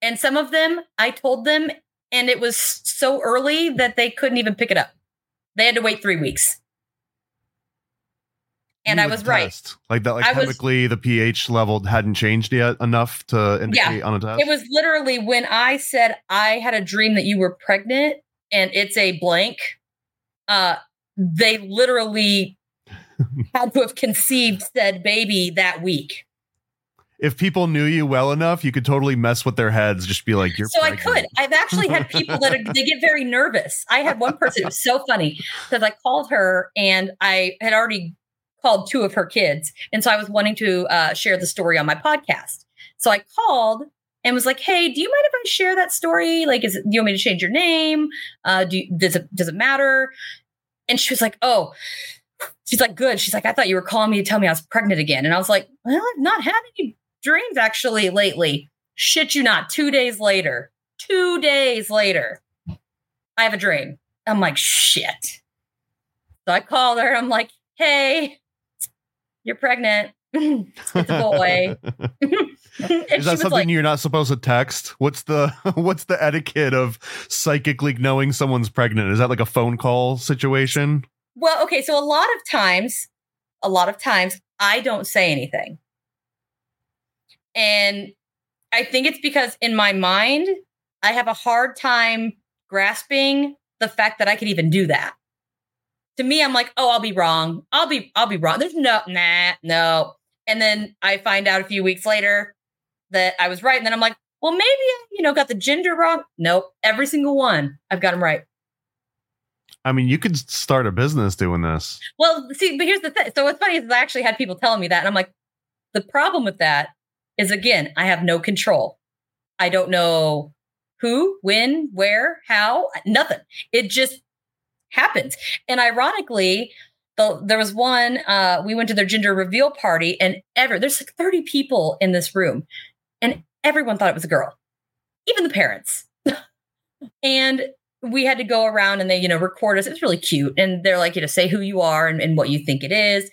And some of them, I told them, and it was so early that they couldn't even pick it up. They had to wait three weeks. And I was right. Like that like I was- chemically the pH level hadn't changed yet enough to indicate on a test. It was literally when I said I had a dream that you were pregnant and it's a blank. Uh, they literally had to have conceived said baby that week. if people knew you well enough, you could totally mess with their heads. Just be like, "You're." so I could. I've actually had people that are, they get very nervous. I had one person. It was so funny because I called her and I had already called two of her kids, and so I was wanting to uh, share the story on my podcast. So I called and was like, "Hey, do you mind if I share that story? Like, is it, do you want me to change your name? Uh, do you, does it does it matter?" And she was like, "Oh." She's like, good. She's like, I thought you were calling me to tell me I was pregnant again. And I was like, well, I've not had any dreams actually lately. Shit you not. Two days later, two days later, I have a dream. I'm like, shit. So I called her. I'm like, hey, you're pregnant. it's a boy. Is that something like, you're not supposed to text? What's the what's the etiquette of psychically knowing someone's pregnant? Is that like a phone call situation? Well, okay, so a lot of times, a lot of times I don't say anything. And I think it's because in my mind, I have a hard time grasping the fact that I could even do that. To me, I'm like, oh, I'll be wrong. I'll be, I'll be wrong. There's no, nah, no. And then I find out a few weeks later that I was right. And then I'm like, well, maybe I, you know, got the gender wrong. Nope. Every single one, I've got them right. I mean, you could start a business doing this. Well, see, but here's the thing. So what's funny is I actually had people telling me that, and I'm like, the problem with that is again, I have no control. I don't know who, when, where, how, nothing. It just happens. And ironically, the, there was one. Uh, we went to their gender reveal party, and ever there's like 30 people in this room, everyone thought it was a girl, even the parents. and we had to go around and they, you know, record us. It was really cute. And they're like, you know, say who you are and, and what you think it is.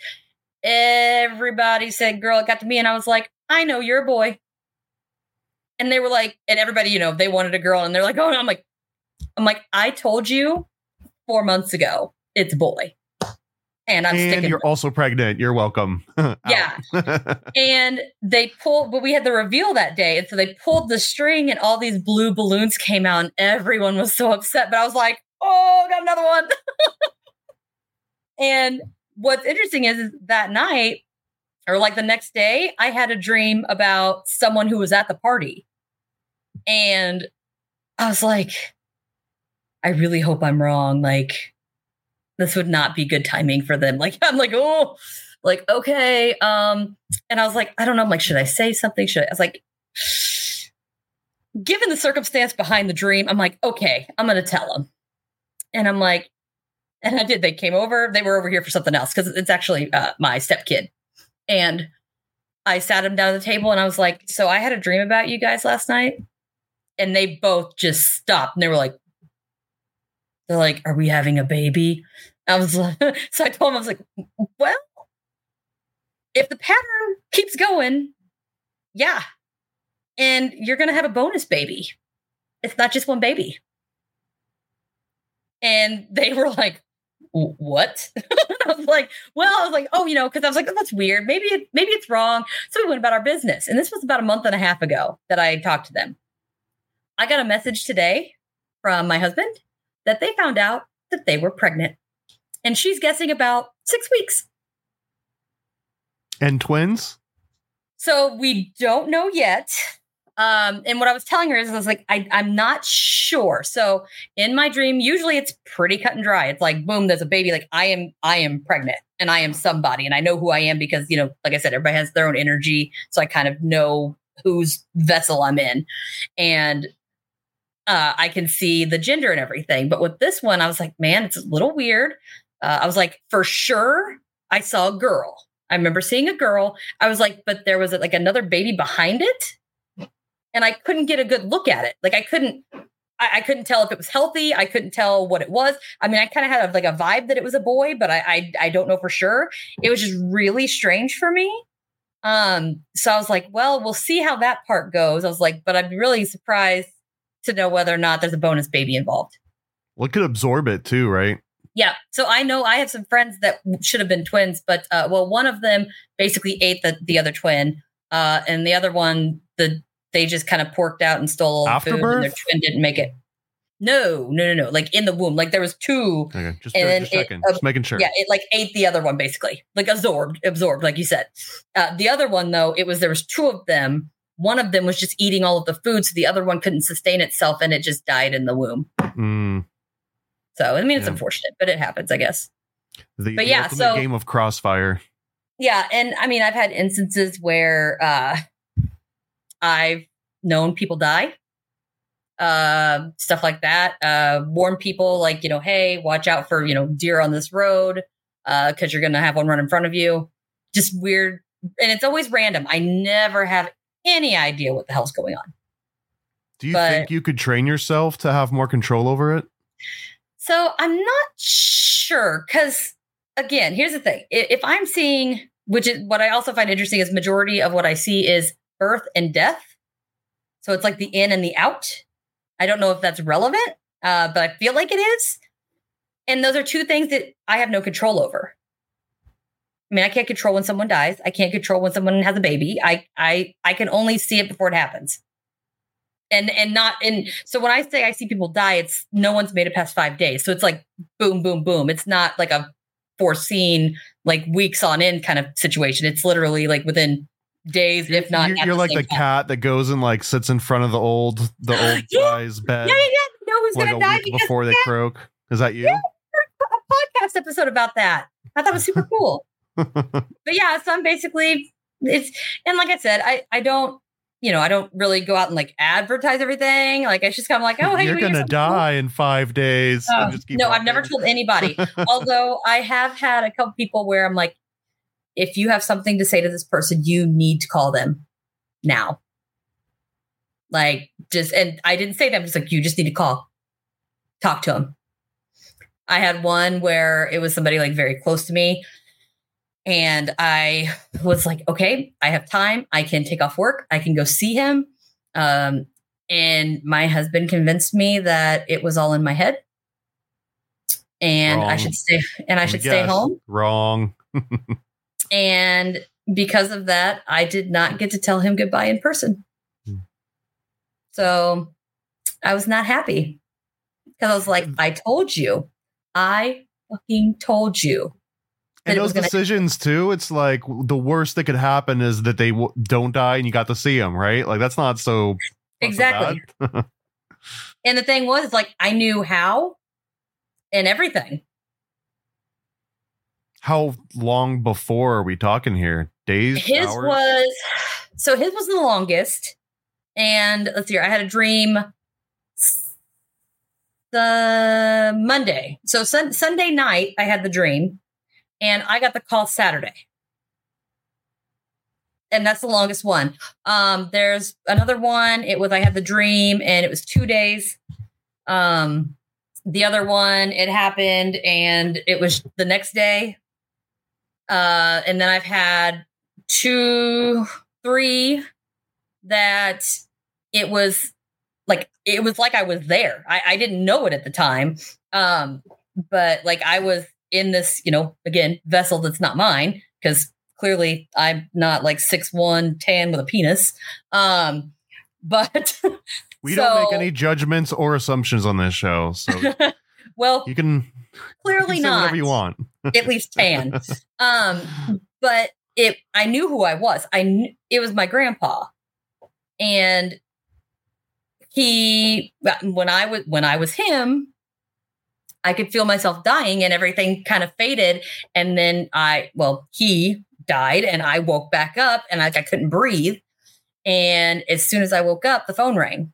Everybody said, girl, it got to me. And I was like, I know you're a boy. And they were like, and everybody, you know, they wanted a girl and they're like, oh, no. I'm like, I'm like, I told you four months ago, it's boy. And I'm and sticking. you're also pregnant. You're welcome. Yeah. and they pulled, but we had the reveal that day. And so they pulled the string and all these blue balloons came out and everyone was so upset. But I was like, oh, got another one. and what's interesting is, is that night or like the next day, I had a dream about someone who was at the party. And I was like, I really hope I'm wrong. Like, this would not be good timing for them. Like, I'm like, oh, like, okay. Um, and I was like, I don't know. I'm like, should I say something? Should I? I was like, given the circumstance behind the dream, I'm like, okay, I'm gonna tell them. And I'm like, and I did. They came over. They were over here for something else because it's actually uh, my stepkid. And I sat him down at the table and I was like, so I had a dream about you guys last night. And they both just stopped and they were like, they're like, are we having a baby? I was like, so I told him, I was like, well, if the pattern keeps going, yeah. And you're to have a bonus baby. It's not just one baby. And they were like, what? I was like, well, I was like, oh, you know, because I was like, oh, that's weird. Maybe it, maybe it's wrong. So we went about our business. And this was about a month and a half ago that I talked to them. I got a message today from my husband that they found out that they were pregnant. And she's guessing about six weeks. And twins? So we don't know yet. Um, and what I was telling her is, I was like, I, I'm not sure. So in my dream, usually it's pretty cut and dry. It's like, boom, there's a baby. Like I am, I am pregnant, and I am somebody, and I know who I am because you know, like I said, everybody has their own energy, so I kind of know whose vessel I'm in, and uh, I can see the gender and everything. But with this one, I was like, man, it's a little weird. Uh, I was like, for sure, I saw a girl. I remember seeing a girl. I was like, but there was like another baby behind it and I couldn't get a good look at it. Like I couldn't, I, I couldn't tell if it was healthy. I couldn't tell what it was. I mean, I kind of had a, like a vibe that it was a boy, but I, I, I don't know for sure. It was just really strange for me. Um, so I was like, well, we'll see how that part goes. I was like, but I'd be really surprised to know whether or not there's a bonus baby involved. Well, it could absorb it too, right? Yeah. So I know I have some friends that should have been twins, but uh, well, one of them basically ate the the other twin, uh, and the other one, the they just kind of porked out and stole all the food, and their twin didn't make it. No, no, no, no. Like in the womb, like there was two. Okay, just, and just checking, uh, just making sure. Yeah, it like ate the other one basically, like absorbed, absorbed, like you said. Uh, the other one though, it was there was two of them. One of them was just eating all of the food, so the other one couldn't sustain itself, and it just died in the womb. Mm. So I mean, it's yeah. unfortunate, but it happens, I guess. The, but the yeah, so game of crossfire. Yeah, and I mean, I've had instances where uh, I've known people die, uh, stuff like that. Uh, warn people like, you know, hey, watch out for, you know, deer on this road because uh, you're going to have one run in front of you. Just weird. And it's always random. I never have any idea what the hell's going on. Do you but, think you could train yourself to have more control over it? So I'm not sure because, again, here's the thing: if I'm seeing, which is what I also find interesting, is majority of what I see is birth and death. So it's like the in and the out. I don't know if that's relevant, uh, but I feel like it is. And those are two things that I have no control over. I mean, I can't control when someone dies. I can't control when someone has a baby. I I I can only see it before it happens. And and not and so when I say I see people die, it's no one's made it past five days. So it's like boom, boom, boom. It's not like a foreseen like weeks on end kind of situation. It's literally like within days, if not. You're, you're like the time. cat that goes and like sits in front of the old the old yeah. guy's bed. Yeah, yeah, yeah. No who's like gonna die before they croak. Is that you? Yeah, a podcast episode about that. I thought it was super cool. But yeah, so I'm basically it's and like I said, I I don't you know I don't really go out and like advertise everything. Like it's just kind of like oh hey you're gonna die cool. in five days. Uh, no, I've never told anybody. Although I have had a couple people where I'm like if you have something to say to this person, you need to call them now. Like, just, and I didn't say that, I'm just like, you just need to call, talk to them. I had one where it was somebody like very close to me. And I was like, okay, I have time. I can take off work. I can go see him. Um, and my husband convinced me that it was all in my head and Wrong. I should stay and I should stay home. Wrong. And because of that, I did not get to tell him goodbye in person. Hmm. So I was not happy because I was like, I told you. I fucking told you. And those decisions too. It's like the worst that could happen is that they w- don't die and you got to see them, right? Like that's not so not exactly. So and the thing was, like, I knew how and everything. How long before are we talking here? Days? His hours? was so his was the longest. And let's see, I had a dream the Monday. So sun- Sunday night, I had the dream, and I got the call Saturday. And that's the longest one. Um, there's another one. It was I had the dream, and it was two days. Um, the other one, it happened and it was the next day. Uh, and then I've had two, three that it was like it was like I was there. I, I didn't know it at the time. Um, but like I was in this, you know, again, vessel that's not mine, because clearly I'm not like six one tan with a penis. Um, but We so, don't make any judgments or assumptions on this show, so well, you can you clearly can say not. whatever you want. at least tan. Um, but it, I knew who I was. I knew it was my grandpa, and he when I was when I was him, I could feel myself dying, and everything kind of faded. And then I, well, he died, and I woke back up, and like I couldn't breathe. And as soon as I woke up, the phone rang,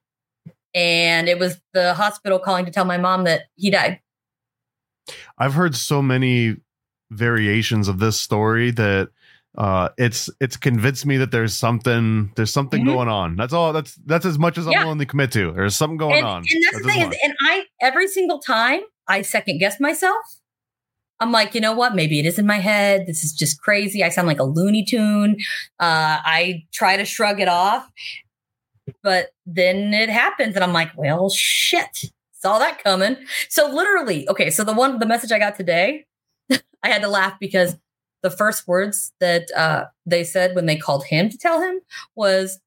and it was the hospital calling to tell my mom that he died. I've heard so many variations of this story that uh it's it's convinced me that there's something there's something Mhm. going on. That's all that's that's as much as I'm Yeah. willing to commit to. There's something going and, on. And that's, That's the thing is, and I every single time I second guess myself. I'm like, you know what? Maybe it is in my head. This is just crazy. I sound like a Looney Tune. Uh, I try to shrug it off, but then it happens, and I'm like, well, shit, saw that coming. So literally, okay. So the one, the message I got today, I had to laugh because the first words that uh, they said when they called him to tell him was,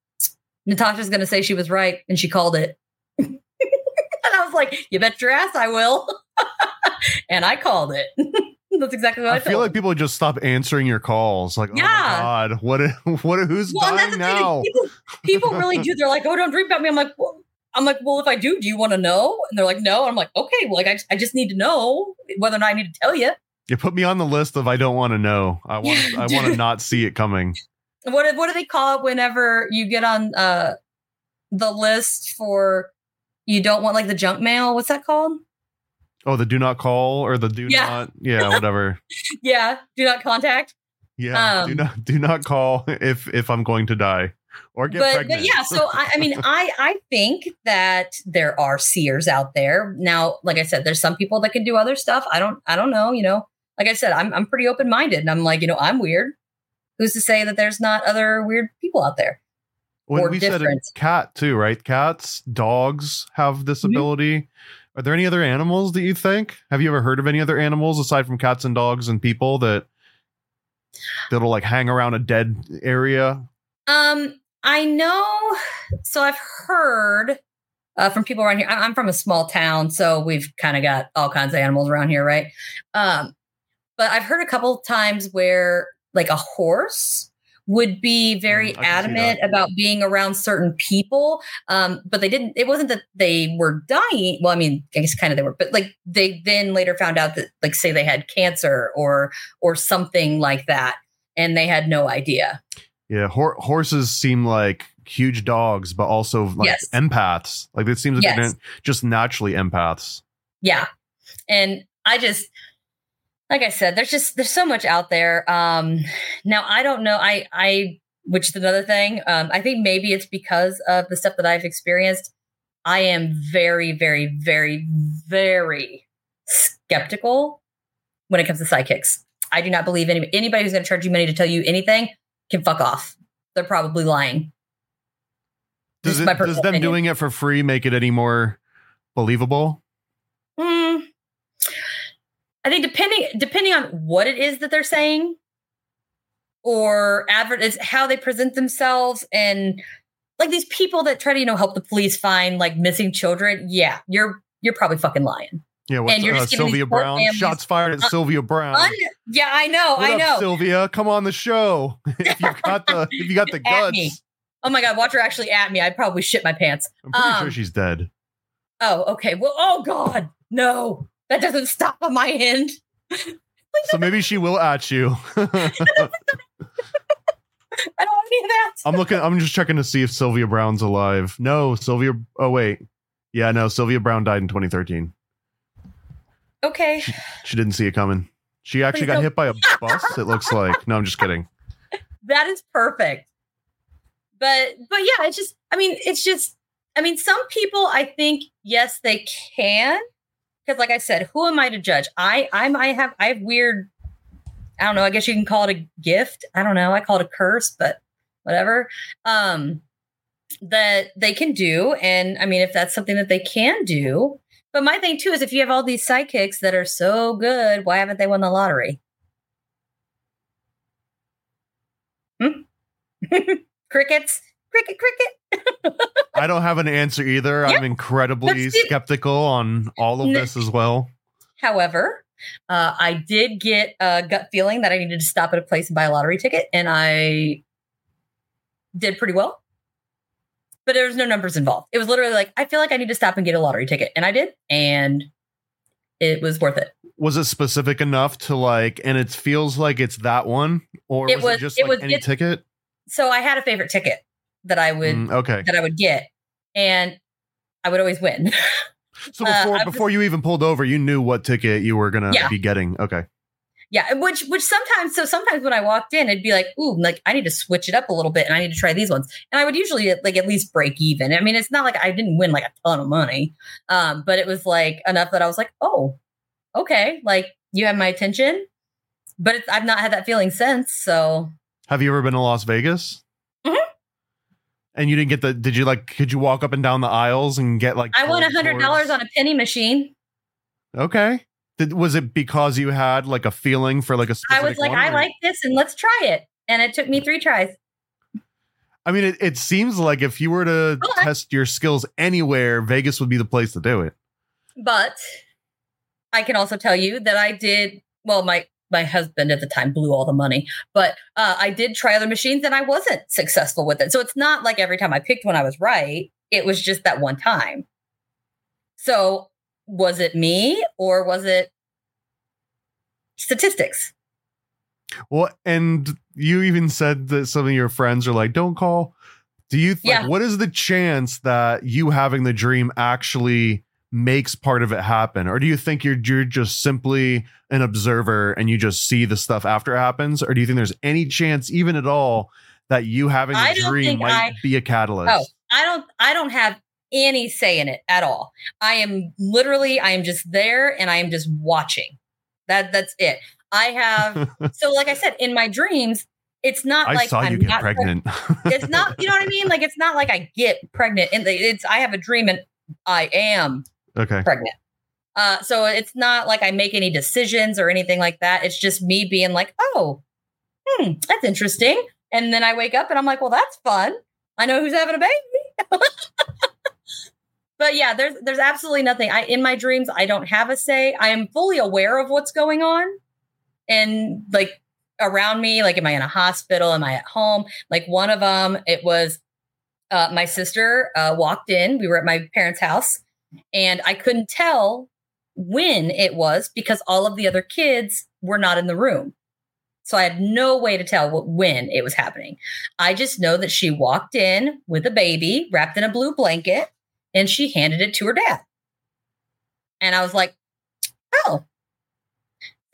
Natasha's going to say she was right, and she called it. and I was like, "You bet your ass I will," and I called it. That's exactly what I, I feel like people just stop answering your calls. Like, Yeah. oh my god, what? What? Who's Well, dying the thing is now? People, people really do. They're like, "Oh, don't dream about me." I'm like, well, "I'm like, well, if I do, do you want to know?" And they're like, "No." And I'm like, "Okay, well, like, I, I just need to know whether or not I need to tell you." You put me on the list of I don't want to know. I want. I want to not see it coming. What do- what do they call it whenever you get on uh the list for you don't want like the junk mail? What's that called? Oh, the do not call or the do Yeah. not. Yeah, whatever. Yeah, do not contact. Yeah, do Um, not do not call if if I'm going to die or get but, pregnant. but yeah, so I, I mean, I I think that there are seers out there now. Like I said, there's some people that can do other stuff. I don't I don't know. You know, like I said, I'm I'm pretty open minded, and I'm like, you know, I'm weird. Who's to say that there's not other weird people out there? when or we said a cat too, right? Cats, dogs have this Mhm. ability. Are there any other animals that you think? Have you ever heard of any other animals aside from cats and dogs and people that that'll like hang around a dead area? Um, I know. So I've heard uh, from people around here. I- I'm from a small town, so we've kind of got all kinds of animals around here, right? Um, but I've heard a couple times where like a horse would be very Mm, I can see adamant about being around certain people um but they didn't it wasn't that they were dying well i mean i guess kind of they were but like they then later found out that like say they had cancer or or something like that and they had no idea Yeah, hor- horses seem like huge dogs, but also like Yes. empaths. Like it seems like Yes. they're just naturally empaths. yeah and i just like i said there's just there's so much out there. Um now i don't know. I i which is another thing um i think maybe it's because of the stuff that i've experienced. I am very very very very skeptical when it comes to psychics i do not believe any, anybody who's going to charge you money to tell you anything can fuck off. They're probably lying. Does, it, does them opinion. doing it for free make it any more believable? I think depending depending on what it is that they're saying, or advert is how they present themselves, and like these people that try to you know help the police find like missing children. Yeah, you're you're probably fucking lying. Yeah, what's, And you're uh, Sylvia Browne? Shots fired at Uh, Sylvia Browne. Un- yeah, I know, What I up, know. Sylvia? Come on the show. if you got the if you got the me. guts. oh my god, watch her actually at me. I'd probably shit my pants. I'm pretty Um, sure she's dead. Oh, okay. Well, oh god, no, that doesn't stop on my end. So maybe she will at you. I don't want any of that. I'm looking. I'm just checking to see if Sylvia Browne's alive. No, Sylvia. Oh wait, yeah, no. Sylvia Browne died in 2013. Okay. She didn't see it coming. She actually Please got don't- hit by a bus. It looks like. No, I'm just kidding. that is perfect but but yeah it's just i mean it's just i mean some people i think yes they can because like I said, who am I to judge? I I'm I have I have weird. I don't know. I guess you can call it a gift. I don't know. I call it a curse, but whatever. Um, that they can do, and I mean, if that's something that they can do. But my thing too is, if you have all these psychics that are so good, why haven't they won the lottery? Hmm? Crickets, cricket, cricket. I don't have an answer either. Yeah. I'm incredibly skeptical on all of this as well. However, uh, I did get a gut feeling that I needed to stop at a place and buy a lottery ticket, and I did pretty well. But there was no numbers involved. It was literally like, I feel like I need to stop and get a lottery ticket. And I did, and it was worth it. Was it specific enough to like, and it feels like it's that one, or It was, was- it just it like was- any ticket? So I had a favorite ticket that I would Mm, okay. that I would get, and I would always win. So uh, before was- before you even pulled over, you knew what ticket you were gonna Yeah. be getting. Okay. Yeah, which which sometimes so sometimes when I walked in, it'd be like, ooh, like I need to switch it up a little bit, and I need to try these ones. And I would usually like at least break even. I mean, it's not like I didn't win like a ton of money, um, but it was like enough that I was like, oh, okay, like you have my attention. But it's, I've not had that feeling since. So Have you ever been to Las Vegas? And you didn't get the? Did you like? Could you walk up and down the aisles and get like? I won a hundred dollars on a penny machine. Okay. Did, was it because you had like a feeling for like a I was like, I or- like this, and let's try it. And it took me three tries. I mean, it, it seems like if you were to Okay. test your skills anywhere, Vegas would be the place to do it. But I can also tell you that I did well my my husband at the time blew all the money, but uh, I did try other machines and I wasn't successful with it. So it's not like every time I picked one I was right. It was just that one time. So was it me or was it statistics? Well, and you even said that some of your friends are like, "Don't call." Do you? Like, Yeah. What is the chance that you having the dream actually makes part of it happen, or do you think you're you're just simply an observer and you just see the stuff after it happens, or do you think there's any chance, even at all, that you having I dream might I- be a catalyst? Oh, I don't I don't have any say in it at all. I am literally I am just there and I am just watching. That that's it. I have so like I said in my dreams it's not I like saw I'm you get not preg- pregnant. it's not you know what I mean? Like it's not like I get pregnant and it's I have a dream and I am okay. pregnant. Uh, so it's not like I make any decisions or anything like that. It's just me being like, oh, hmm, that's interesting. And then I wake up and I'm like, well, that's fun. I know who's having a baby. but yeah, there's there's absolutely nothing. I in my dreams, I don't have a say. I am fully aware of what's going on. And like around me, like am I in a hospital? Am I at home? Like one of them, it was uh, my sister uh, walked in. We were at my parents' house and I couldn't tell when it was because all of the other kids were not in the room. So I had no way to tell what, when it was happening. I just know that she walked in with a baby wrapped in a blue blanket and she handed it to her dad. And I was like, oh.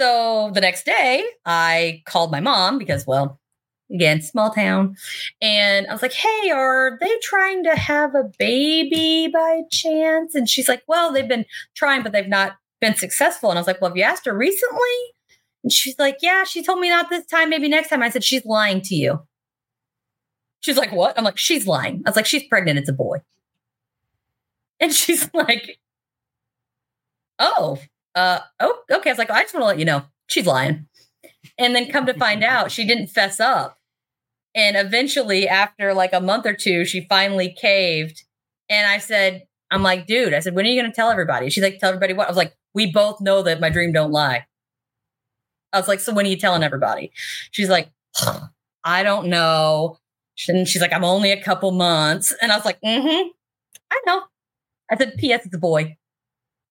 So the next day, I called my mom because, well, again, small town. And I was like, hey, are they trying to have a baby by chance? And she's like, well, they've been trying, but they've not been successful. And I was like, well, have you asked her recently? And she's like, yeah, she told me not this time, maybe next time. I said, she's lying to you. She's like, what? I'm like, she's lying. I was like, she's pregnant. It's a boy. And she's like, oh, uh, oh, okay. I was like, I just want to let you know she's lying. And then come to find out, she didn't fess up. And eventually, after like a month or two, she finally caved. And I said, I'm like, dude, I said, when are you going to tell everybody? She's like, tell everybody what? I was like, we both know that my dream don't lie. I was like, so when are you telling everybody? She's like, I don't know. And she's like, I'm only a couple months. And I was like, mm-hmm, I know. I said, P.S. It's a boy.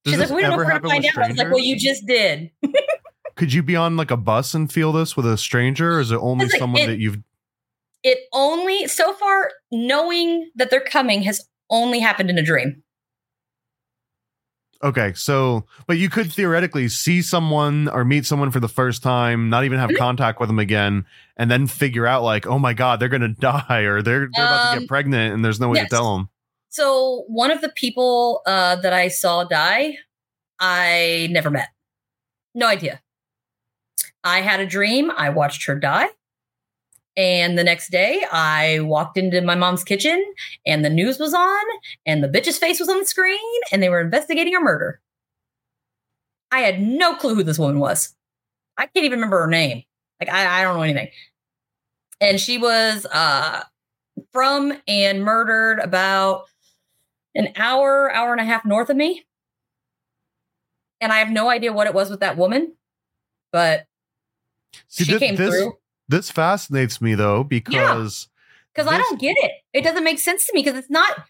Does She's this like, we don't know ever if we're going to find out. I was like, well, you just did. Could you be on like a bus and feel this with a stranger? Or is it only like someone it- that you've It only, so far, knowing that they're coming has only happened in a dream. Okay, so but you could theoretically see someone or meet someone for the first time, not even have Mhm. contact with them again, and then figure out like, oh my god, they're gonna die or they're they're about to Um, get pregnant, and there's no way yes. to tell them. So one of the people uh, that I saw die, I never met. No idea. I had a dream. I watched her die. And the next day, I walked into my mom's kitchen and the news was on and the bitch's face was on the screen and they were investigating a murder. I had no clue who this woman was. I can't even remember her name. Like, I, I don't know anything. And she was uh, from and murdered about an hour, hour and a half north of me. And I have no idea what it was with that woman, but See, she thi- came this, through. This fascinates me though because because I don't get it. It doesn't make sense to me because it's not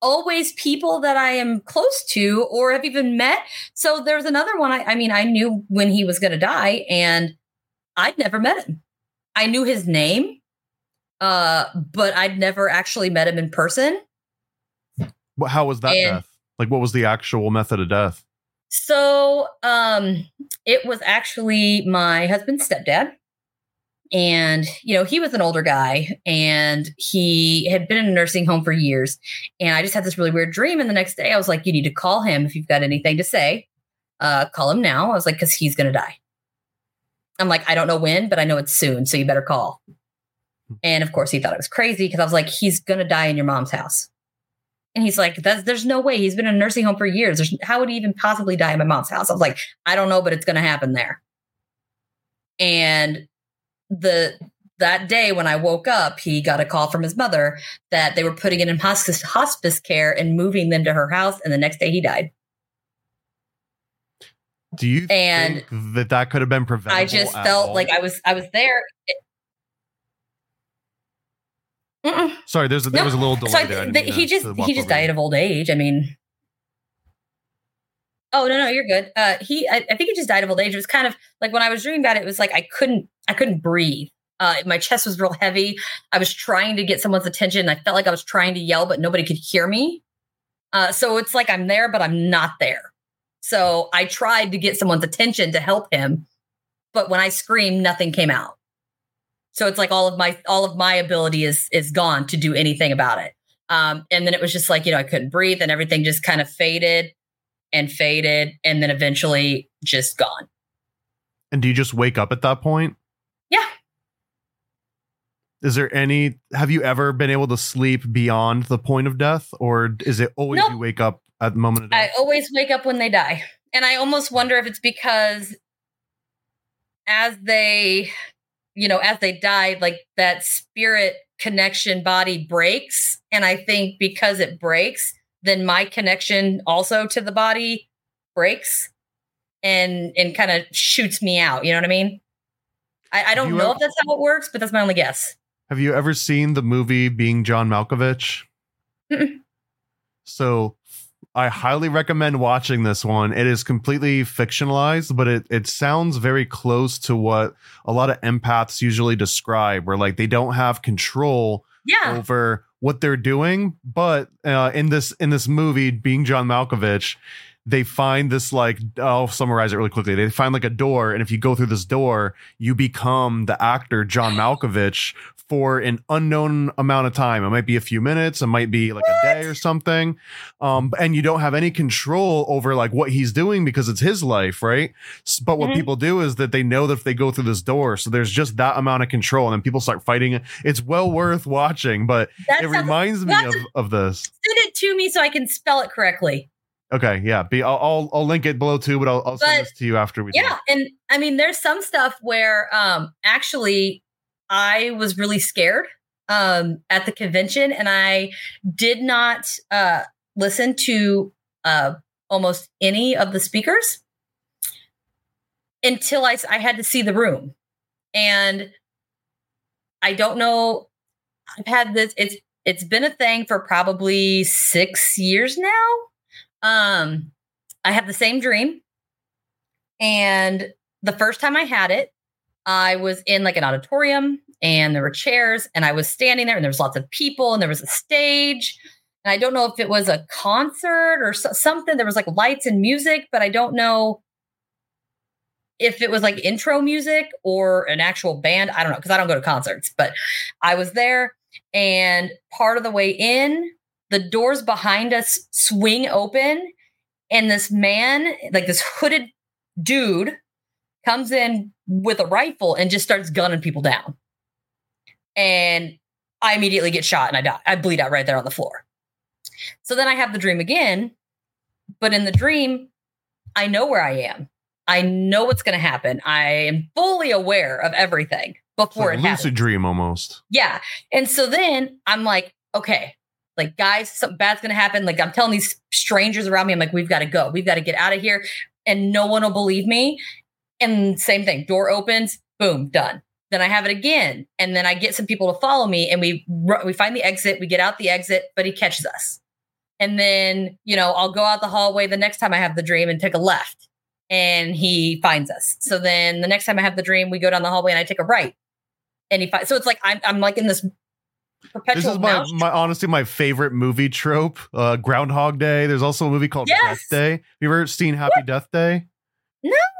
always people that I am close to or have even met. So there's another one. I, I mean, I knew when he was going to die, and I'd never met him. I knew his name, uh, but I'd never actually met him in person. wh- how was that And- death? Like, what was the actual method of death? So um it was actually my husband's stepdad. And, you know, he was an older guy and he had been in a nursing home for years. And I just had this really weird dream. And the next day I was like, you need to call him if you've got anything to say. Uh, call him now. I was like, because he's going to die. I'm like, I don't know when, but I know it's soon. So you better call. And of course, he thought I was crazy because I was like, he's going to die in your mom's house. And he's like, That's, there's no way. He's been in a nursing home for years. There's, how would he even possibly die in my mom's house? I was like, I don't know, but it's going to happen there. And the that day when I woke up, he got a call from his mother that they were putting him in hospice, hospice care and moving them to her house. And the next day he died. Do you And think that that could have been prevented? I just felt all? like I was I was there. Sorry, there's a, there No. was a little delay So I- there. The- he just he just you. died of old age. I mean, oh no no you're good. Uh, he I, I think he just died of old age. It was kind of like when I was dreaming about it. It was like I couldn't I couldn't breathe. Uh, my chest was real heavy. I was trying to get someone's attention. I felt like I was trying to yell, but nobody could hear me. Uh, so it's like I'm there, but I'm not there. So I tried to get someone's attention to help him, but when I screamed, nothing came out. So it's like all of my all of my ability is is gone to do anything about it. Um, and then it was just like you know I couldn't breathe, and everything just kind of faded and faded, and then eventually just gone. And do you just wake up at that point? Yeah. Is there any? Have you ever been able to sleep beyond the point of death, or is it always Nope. you wake up at the moment of death? I always wake up when they die. And I almost wonder if it's because as they, you know, as they died, like that spirit connection body breaks. And I think because it breaks, then my connection also to the body breaks and and kind of shoots me out. You know what I mean? I, I don't know ever- if that's how it works, but that's my only guess. Have you ever seen the movie Being John Malkovich? Mm-mm. So I highly recommend watching this one. It is completely fictionalized, but it, it sounds very close to what a lot of empaths usually describe, where like they don't have control Yeah. over what they're doing. But uh, in this in this movie, being John Malkovich, they find this like I'll summarize it really quickly. They find like a door, and if you go through this door, you become the actor John Malkovich for an unknown amount of time. It might be a few minutes, it might be like a day or something. Um, and you don't have any control over like what he's doing because it's his life, right? But what Mhm. people do is that they know that if they go through this door, so there's just that amount of control, and then people start fighting. It's well worth watching, but That it sounds- reminds me of, of this. Send it to me so I can spell it correctly. Okay, yeah. Be I'll I'll, I'll link it below too, but I'll, I'll send But- this to you after we. yeah talk. and i mean there's some stuff where um actually i was really scared um at the convention and i did not uh listen to uh almost any of the speakers until I, I had to see the room. And i don't know i've had this it's it's been a thing for probably 6 years now. Um i have the same dream. And the first time I had it, I was in like an auditorium and there were chairs and I was standing there and there was lots of people and there was a stage. And I don't know if it was a concert or so- something. There was like lights and music, but I don't know if it was like intro music or an actual band. I don't know because I don't go to concerts, but I was there and part of the way in, the doors behind us swing open and this man, like this hooded dude, comes in with a rifle and just starts gunning people down. And I immediately get shot and I die. I bleed out right there on the floor. So then I have the dream again, but in the dream, I know where I am. I know what's going to happen. I am fully aware of everything before It's it like happens. lucid dream almost. Yeah. And so then I'm like, okay, like guys, something bad's gonna happen. Like I'm telling these strangers around me, I'm like, we've got to go. We've got to get out of here. And no one will believe me. And same thing, door opens, boom, done. Then I have it again. And then I get some people to follow me and we we find the exit, we get out the exit, but he catches us. And then, you know, I'll go out the hallway the next time I have the dream and take a left. And he finds us. So then the next time I have the dream, we go down the hallway and I take a right. And he finds so it's like I'm I'm like in this perpetual This is my, my honestly my favorite movie trope. Uh, Groundhog Day. There's also a movie called Yes! Death Day. Have you ever seen Happy Death Day?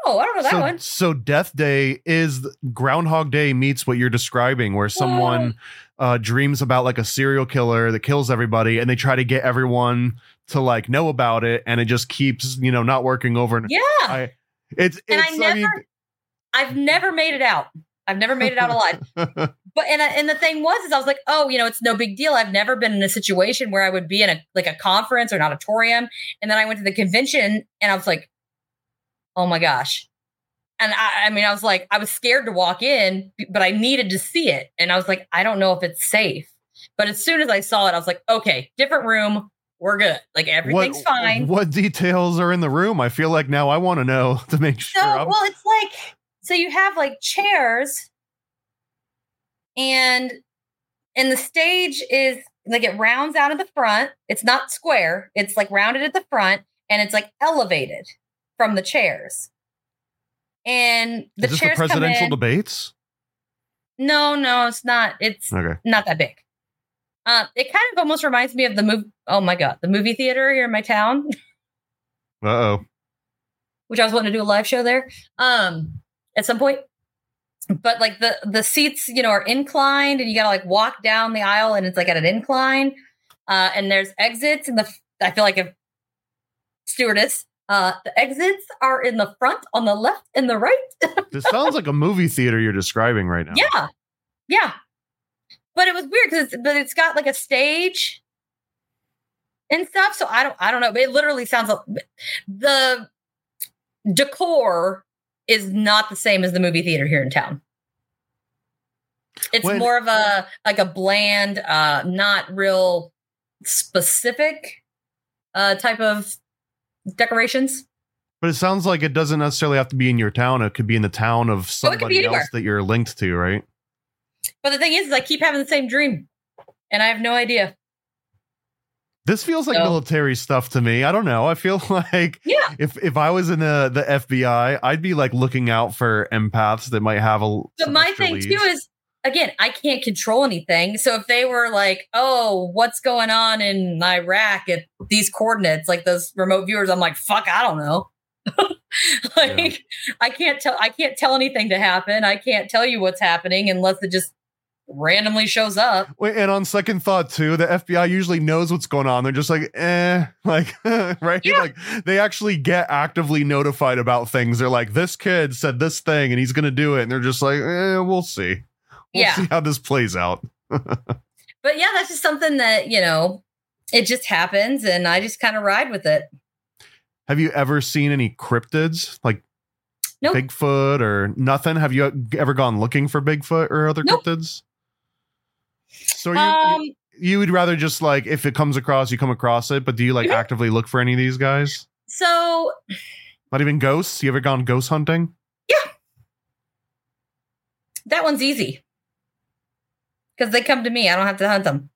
Oh, I don't know that so, one. so Death Day is Groundhog Day meets what you're describing, where someone uh, dreams about like a serial killer that kills everybody, and they try to get everyone to like know about it, and it just keeps you know not working over. And Yeah. I, it's and it's I never, mean, I've never made it out. I've never made it out alive. But and I, and the thing was, is I was like, oh, you know, it's no big deal. I've never been in a situation where I would be in a like a conference or an auditorium, and then I went to the convention, and I was like, oh my gosh. And I, I mean, I was like, I was scared to walk in, but I needed to see it, and I was like, I don't know if it's safe. But as soon as I saw it, I was like, okay, different room, we're good. Like everything's what, fine. What details are in the room? I feel like now I want to know to make sure. So, I'm- well, it's like so you have like chairs, and and the stage is like it rounds out at the front. It's not square. It's like rounded at the front, and it's like elevated from the chairs. And the is this chairs the presidential debates? No, no, it's not. It's Okay. not that big. Uh, it kind of almost reminds me of the movie. Oh my god, the movie theater here in my town. Uh oh. which I was wanting to do a live show there um at some point. But like the the seats, you know, are inclined and you gotta like walk down the aisle and it's like at an incline. Uh and there's exits and the I feel like a stewardess. Uh the exits are in the front, on the left and the right. This sounds like a movie theater you're describing right now. yeah. Yeah. But it was weird because but it's got like a stage and stuff. So I don't I don't know. It literally sounds like the decor is not the same as the movie theater here in town. It's When- more of a like a bland, uh, not real specific uh type of decorations. But it sounds like it doesn't necessarily have to be in your town. It could be in the town of it could be somebody anywhere. else that you're linked to, right? But the thing is, is I keep having the same dream. And I have no idea. This feels like So- military stuff to me. I don't know. I feel like Yeah. if if I was in the the FBI, I'd be like looking out for empaths that might have a. But my thing leads. too is again, I can't control anything. So if they were like, "Oh, what's going on in Iraq at these coordinates?" like those remote viewers, I'm like, "Fuck, I don't know." like I can't tell I can't tell anything to happen. I can't tell you what's happening unless it just randomly shows up. Wait, and on second thought too, the FBI usually knows what's going on. They're just like, eh, like right, Yeah. like they actually get actively notified about things. They're like, this kid said this thing, and he's gonna do it, and they're just like, eh, we'll see, we'll Yeah. see how this plays out. But yeah, that's just something that, you know, it just happens and I just kind of ride with it. Have you ever seen any cryptids like Nope. Bigfoot or nothing? Have you ever gone looking for Bigfoot or other Nope. cryptids? So you, um you would rather just like if it comes across, you come across it, but do you like Mhm. actively look for any of these guys? so Not even ghosts. You ever gone ghost hunting? Yeah. That one's easy. Cuz they come to me. I don't have to hunt them.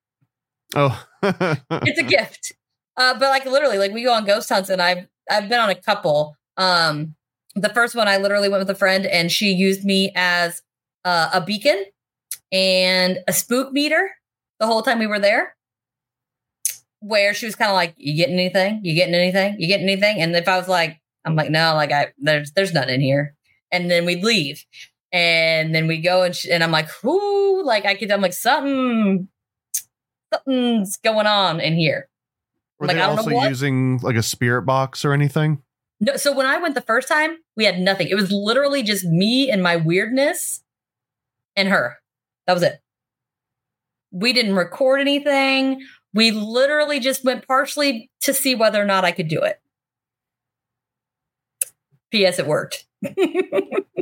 Oh, it's a gift. Uh, but like literally, like we go on ghost hunts, and I've I've been on a couple. Um, the first one, I literally went with a friend, and she used me as uh, a beacon and a spook meter the whole time we were there. Where she was kind of like, "You getting anything? You getting anything? You getting anything?" And if I was like, "I'm like, no, like I there's there's nothing in here," and then we'd leave, and then we go and and I'm like, "Whoo!" Like I could, I'm like something something's going on in here. Were like they I don't also know what. using like a spirit box or anything? No, so when I went the first time, we had nothing. It was literally just me and my weirdness and her. That was it. We didn't record anything. We literally just went partially to see whether or not I could do it. P.S. It worked.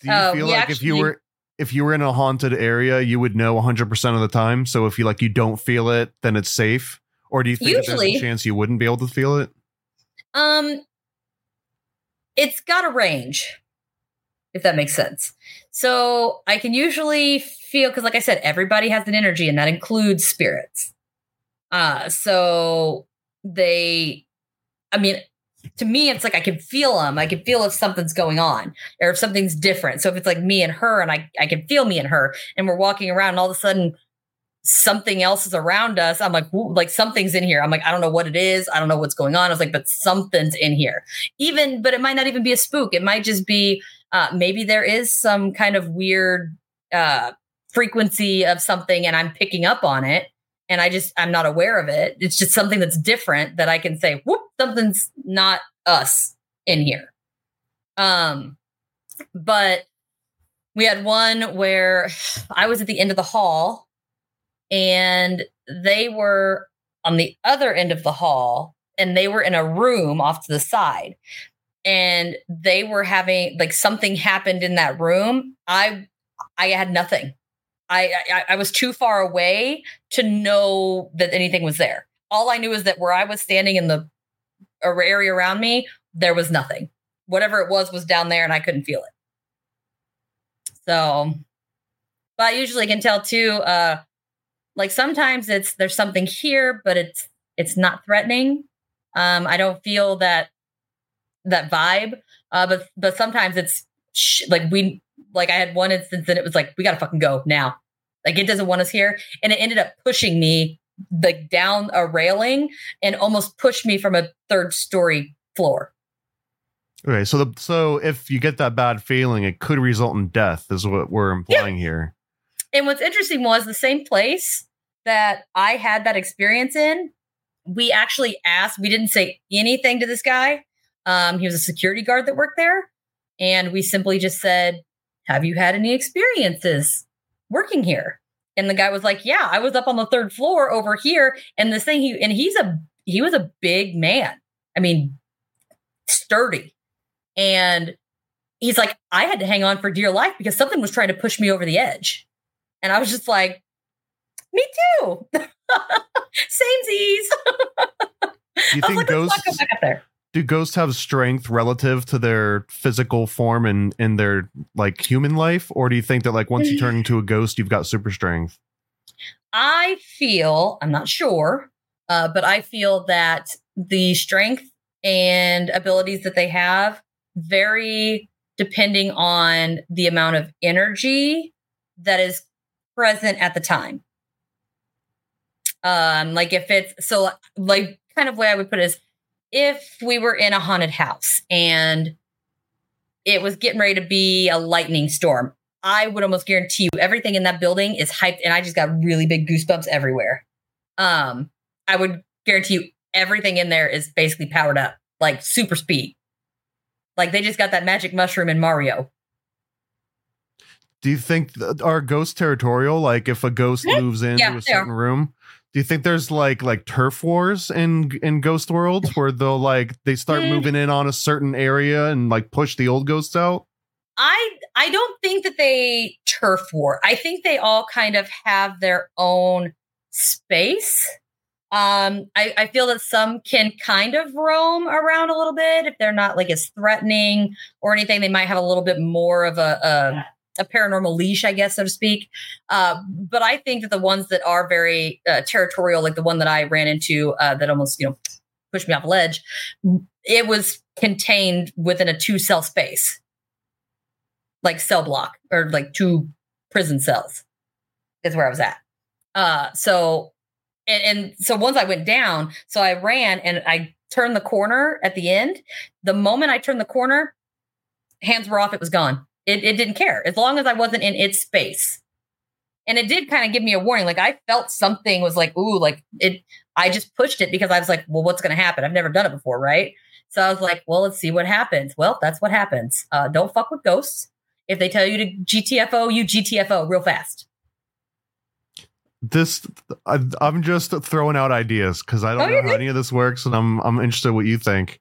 Do you Uh, feel like if you were if you were in a haunted area, you would know 100% of the time? So if you like you don't feel it, then it's safe? Or do you think that there's Usually- a chance you wouldn't be able to feel it? Um, it's got a range, if that makes sense. So I can usually feel because, like I said, everybody has an energy, and that includes spirits. Uh, so they, I mean, to me, it's like I can feel them. I can feel if something's going on or if something's different. So if it's like me and her, and I, I can feel me and her, and we're walking around, and all of a sudden something else is around us. I'm like, like something's in here. I'm like, I don't know what it is. I don't know what's going on. I was like, but something's in here. Even, but it might not even be a spook. It might just be uh, maybe there is some kind of weird uh, frequency of something, and I'm picking up on it, and I just I'm not aware of it. It's just something that's different that I can say, whoop, something's not us in here. Um, but we had one where I was at the end of the hall and they were on the other end of the hall and they were in a room off to the side and they were having like something happened in that room i i had nothing i i, I was too far away to know that anything was there. All i knew is that where i was standing in the area around me there was nothing. Whatever it was was down there and i couldn't feel it. So but i usually can tell too uh like sometimes it's there's something here but it's it's not threatening. Um i don't feel that that vibe uh but but sometimes it's sh- like we like i had one instance and it was like we gotta fucking go now like it doesn't want us here and it ended up pushing me like down a railing and almost pushed me from a third story floor Okay, so the so if you get that bad feeling, it could result in death, is what we're implying here. And what's interesting was the same place that I had that experience in. We actually asked, we didn't say anything to this guy. Um, he was a security guard that worked there. And we simply just said, Have you had any experiences working here? And the guy was like, Yeah, I was up on the third floor over here. And this thing, he, and he's a, he was a big man. I mean, sturdy. And he's like, I had to hang on for dear life because something was trying to push me over the edge. And I was just like, me too. Same Do you I think like, let's not go ghosts back up there. Do ghosts have strength relative to their physical form and in their like human life? Or do you think that like once you turn into a ghost, you've got super strength? I feel, I'm not sure, uh, but I feel that the strength and abilities that they have vary depending on the amount of energy that is present at the time. Um, like if it's so, like kind of way I would put it is if we were in a haunted house and it was getting ready to be a lightning storm, I would almost guarantee you everything in that building is hyped, and I just got really big goosebumps everywhere. Um, I would guarantee you everything in there is basically powered up, like super speed. Like they just got that magic mushroom in Mario. Do you think th- are ghosts territorial? Like if a ghost moves into Yeah, a certain room, do you think there's like like turf wars in in ghost world where they'll like they start moving in on a certain area and like push the old ghosts out? I I don't think that they turf war. I think they all kind of have their own space. Um, I, I feel that some can kind of roam around a little bit if they're not like as threatening or anything. They might have a little bit more of a a, a paranormal leash, I guess, so to speak. Uh, but I think that the ones that are very uh, territorial, like the one that I ran into, uh, that almost you know pushed me off a ledge, it was contained within a two cell space like cell block or like two prison cells is where I was at. Uh, so, and, and so once I went down, so I ran and I turned the corner at the end. The moment I turned the corner, hands were off. It was gone. It, it didn't care as long as I wasn't in its space. and it did kind of give me a warning. Like I felt something was like, ooh, like it. I just pushed it because I was like, well, what's going to happen? I've never done it before, right? So I was like, well, let's see what happens. Well, that's what happens. Uh, don't fuck with ghosts. If they tell you to GTFO, you GTFO real fast. This I, I'm just throwing out ideas because I don't Oh, know how any of this works, and I'm I'm interested what you think.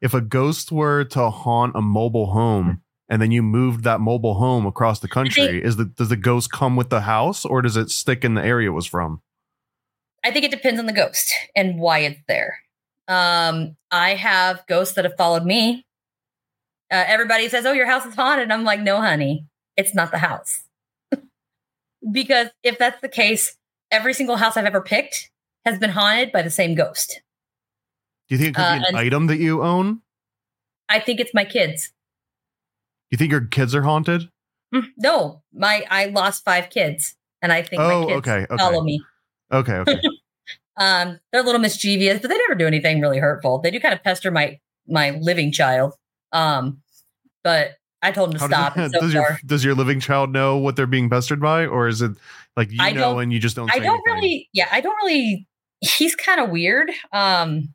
If a ghost were to haunt a mobile home, and then you moved that mobile home across the country, is the does the ghost come with the house, or does it stick in the area it was from? I think it depends on the ghost and why it's there. Um, I have ghosts that have followed me. Uh, everybody says, "Oh, your house is haunted." And I'm like, "No, honey, it's not the house." because if that's the case, every single house I've ever picked has been haunted by the same ghost. Do you think it could Uh, be an item that you own? I think it's my kids. You think your kids are haunted? Mm, No, my I lost five kids, and I think Oh, my kids okay, okay. follow me. Okay, okay. Um, they're a little mischievous, but they never do anything really hurtful. They do kind of pester my my living child. Um, but I told them to How stop. does, so does your does your living child know what they're being pestered by, or is it like you I know and you just don't? I don't anything? really. Yeah, I don't really. He's kind of weird. Um,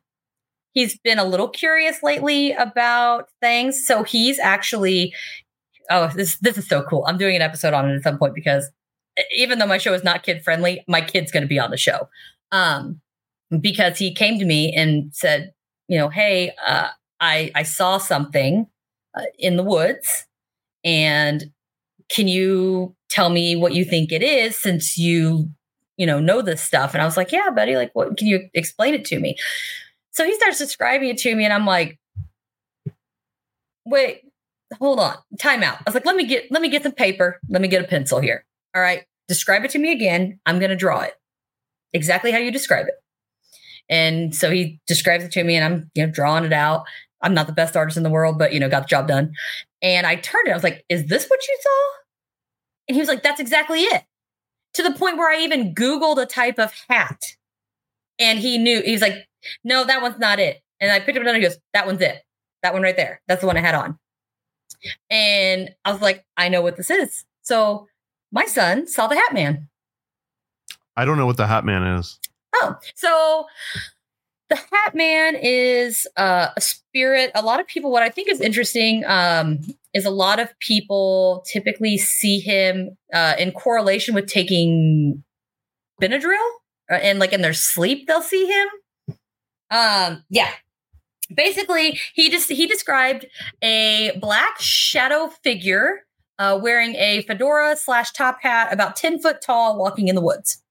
he's been a little curious lately about things. So he's actually. Oh, this this is so cool. I'm doing an episode on it at some point because even though my show is not kid friendly, my kid's going to be on the show. Um, because he came to me and said, you know, hey, uh, I I saw something uh, in the woods, and can you tell me what you think it is since you you know know this stuff? And I was like, yeah, buddy, like, what? Can you explain it to me? So he starts describing it to me, and I'm like, wait, hold on, time out. I was like, let me get let me get some paper, let me get a pencil here. All right, describe it to me again. I'm to draw it exactly how you describe it. And so he describes it to me, and I'm you know drawing it out. I'm not the best artist in the world, but you know, got the job done. And I turned it. I was like, "Is this what you saw?" And he was like, "That's exactly it." To the point where I even Googled a type of hat, and he knew. He was like, "No, that one's not it." And I picked up another. He goes, "That one's it. That one right there. That's the one I had on." And I was like, "I know what this is." So my son saw the Hat Man. I don't know what the Hat Man is. Oh, so the Hat Man is uh, a spirit. A lot of people, what I think is interesting um, is a lot of people typically see him uh, in correlation with taking Benadryl, uh, and like in their sleep, they'll see him. Um, yeah. Basically, he just he described a black shadow figure uh, wearing a fedora slash top hat, about ten foot tall, walking in the woods.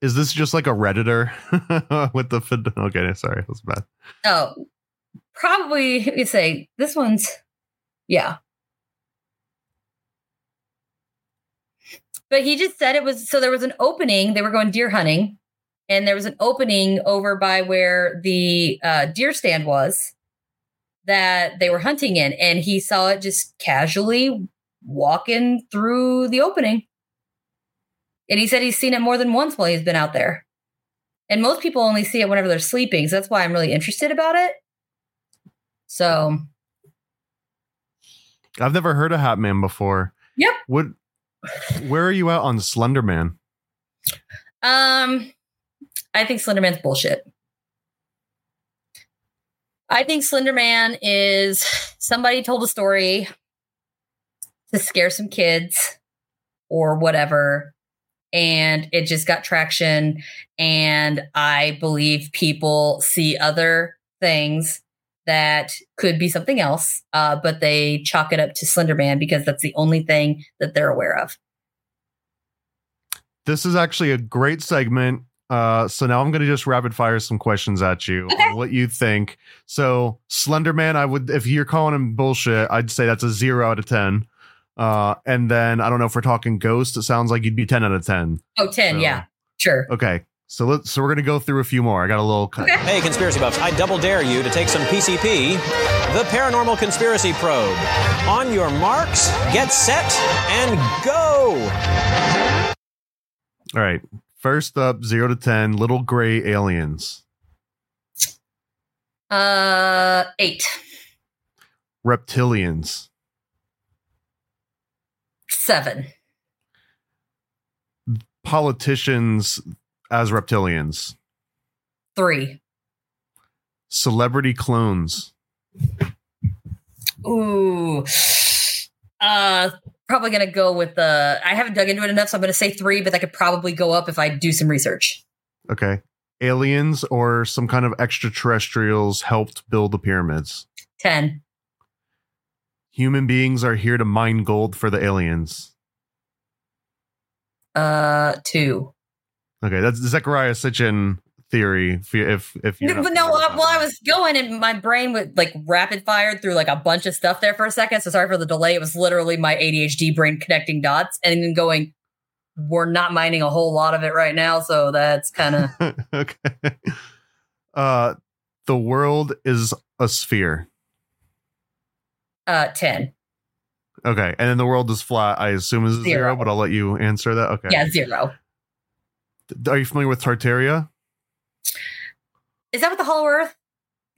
Is this just like a redditor with the fed- okay? Sorry, that's bad. Oh, probably you say this one's yeah. But he just said it was so there was an opening. They were going deer hunting, and there was an opening over by where the uh, deer stand was that they were hunting in, and he saw it just casually walking through the opening. And he said he's seen it more than once while he's been out there. And most people only see it whenever they're sleeping. So that's why I'm really interested about it. So, I've never heard of Hat Man before. Yep. What? Where are you at on Slender Man? um, I think Slenderman's bullshit. I think Slenderman is somebody told a story to scare some kids or whatever. And it just got traction. And I believe people see other things that could be something else, uh, but they chalk it up to Slenderman because that's the only thing that they're aware of. This is actually a great segment. Uh, so now I'm going to just rapid fire some questions at you Okay. on what you think. So Slender Man, I would if you're calling him bullshit, I'd say that's a zero out of ten. Uh, and then I don't know if we're talking Ghost. It sounds like you'd be ten out of ten. Oh, 10, So- yeah, sure. Okay, so let's so we're gonna go through a few more. I got a little. Okay. Hey, conspiracy buffs, I double dare you to take some PCP, the Paranormal Conspiracy Probe. On your marks, get set, and go! All right. First up, zero to ten, little gray aliens, Uh, eight, reptilians, Seven. Politicians as reptilians. Three. Celebrity clones. Ooh. Uh probably gonna go with the I haven't dug into it enough, so I'm gonna say three, but that could probably go up if I do some research. Okay. Aliens or some kind of extraterrestrials helped build the pyramids. Ten. Human beings are here to mine gold for the aliens. Uh two. Okay, that's Zecharia Sitchin theory. If you- if if you No, no, uh, well, I was going and my brain would like rapid fired through like a bunch of stuff there for a second. So sorry for the delay. It was literally my ADHD brain connecting dots and then going, we're not mining a whole lot of it right now. So that's kind of okay. Uh, the world is a sphere. uh 10. Okay, and then the world is flat. I assume is zero, Zero. but I'll let you answer that. Okay. Yeah, zero. Are you familiar with Tartaria? Is that what the Hollow Earth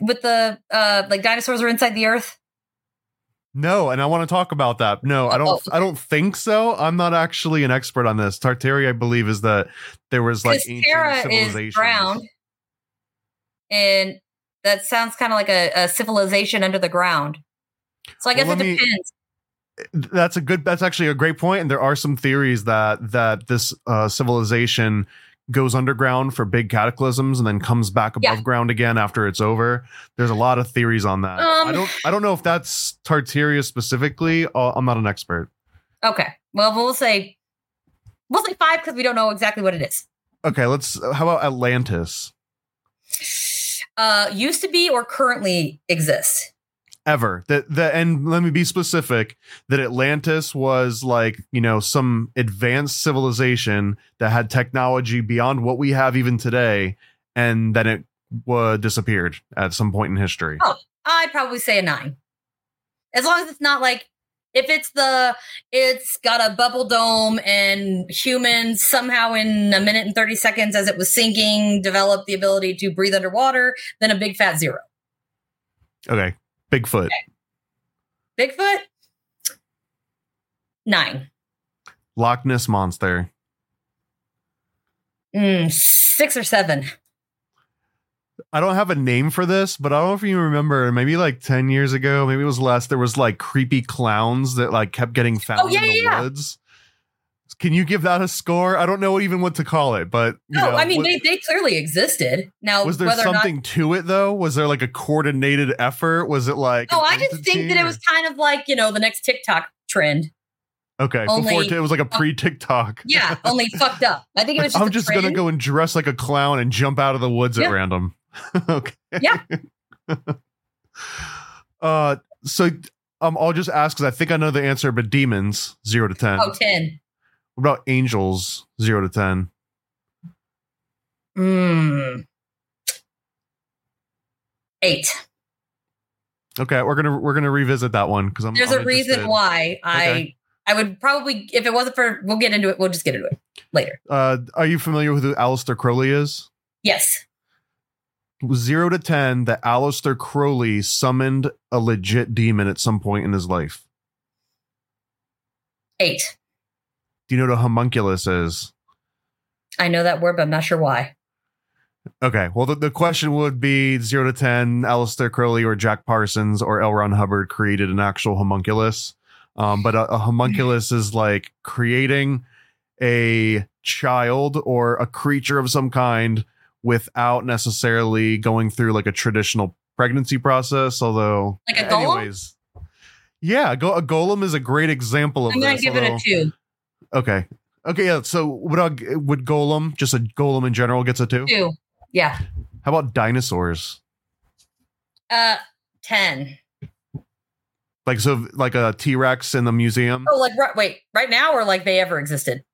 with the uh like dinosaurs are inside the earth? No, and I want to talk about that. No, I don't. Oh, I don't think so. I'm not actually an expert on this. Tartaria, I believe, is that there was like Terra is ground. And that sounds kind of like a, a civilization under the ground. So I guess Well, it me- depends. That's a good. That's actually a great point, and there are some theories that that this uh, civilization goes underground for big cataclysms and then comes back above Yeah. ground again after it's over. There's a lot of theories on that. Um, I don't. I don't know if that's Tartaria specifically. Uh, I'm not an expert. Okay. Well, we'll say we'll say five because we don't know exactly what it is. Okay, let's. How about Atlantis? Uh, used to be or currently exists. Ever that the and let me be specific that atlantis was like you know some advanced civilization that had technology beyond what we have even today and then it uh, disappeared at some point in history Oh. I'd probably say a nine, as long as it's not like if it's the it's got a bubble dome and humans somehow in a minute and thirty seconds as it was sinking developed the ability to breathe underwater. Then a big fat zero. okay bigfoot Bigfoot nine. loch ness monster Mm, six or seven. i don't have a name for this but i don't know if you remember maybe like 10 years ago maybe it was less there was like creepy clowns that like kept getting found Oh, yeah, in the yeah. woods can you give that a score i don't know even what to call it but you No, know, I mean what- they, they clearly existed. Now was there or not something to it though was there like a coordinated effort was it like Oh, I just think that entity it was kind of like, you know, the next TikTok trend. or- okay before only- t- it was like a pre-tiktok Yeah, only fucked up. I think it was just i'm just trend. gonna go and dress like a clown and jump out of the woods Yeah. at random okay Yeah. uh so um i'll just ask because i think i know the answer but demons 0 to 10 Oh, 10. What about angels 0 to 10 Mm. Eight. okay we're gonna we're gonna revisit that one because i'm There's I'm a reason why I Okay. I would probably if it wasn't for we'll get into it. We'll just get into it later. uh are you familiar with who Aleister Crowley is Yes. zero to ten that Aleister Crowley summoned a legit demon at some point in his life. Eight. Do you know what a homunculus is? I know that word, but I'm not sure why. Okay, well the, the question would be zero to ten, Aleister Crowley or Jack Parsons or L. Ron Hubbard created an actual homunculus. Um, but a, a homunculus is like creating a child or a creature of some kind without necessarily going through like a traditional pregnancy process. Although, Like a golem? anyways, yeah, a, go- a golem is a great example of I'm gonna this. give it a two. Okay, okay, yeah. So would a, would golem just a golem in general gets a two? Two. Yeah. How about dinosaurs? Uh ten. Like so, like a T Rex in the museum? Oh, like right wait, right now or like they ever existed?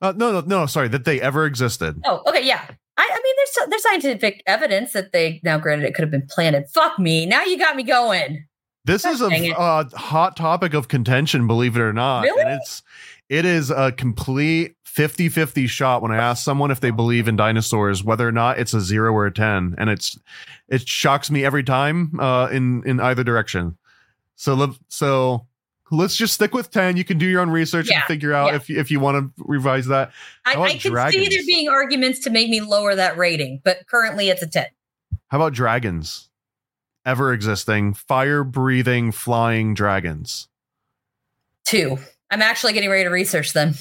Uh, no, no, no. Sorry, that they ever existed. Oh, okay, yeah. I, I mean, there's there's scientific evidence that they now granted it could have been planted. Fuck me. Now you got me going. This is a uh, hot topic of contention, believe it or not. Really? And it's it is a complete 50-50 shot when I ask someone if they believe in dinosaurs, whether or not it's a zero or a ten, and it's it shocks me every time uh, in in either direction. So le- so let's just stick with 10. You can do your own research Yeah, and figure out yeah. if if you want to revise that. I, I can see there being arguments to make me lower that rating, but currently it's a 10. How about dragons? Ever existing, fire breathing, flying dragons. Two. I'm actually getting ready to research them.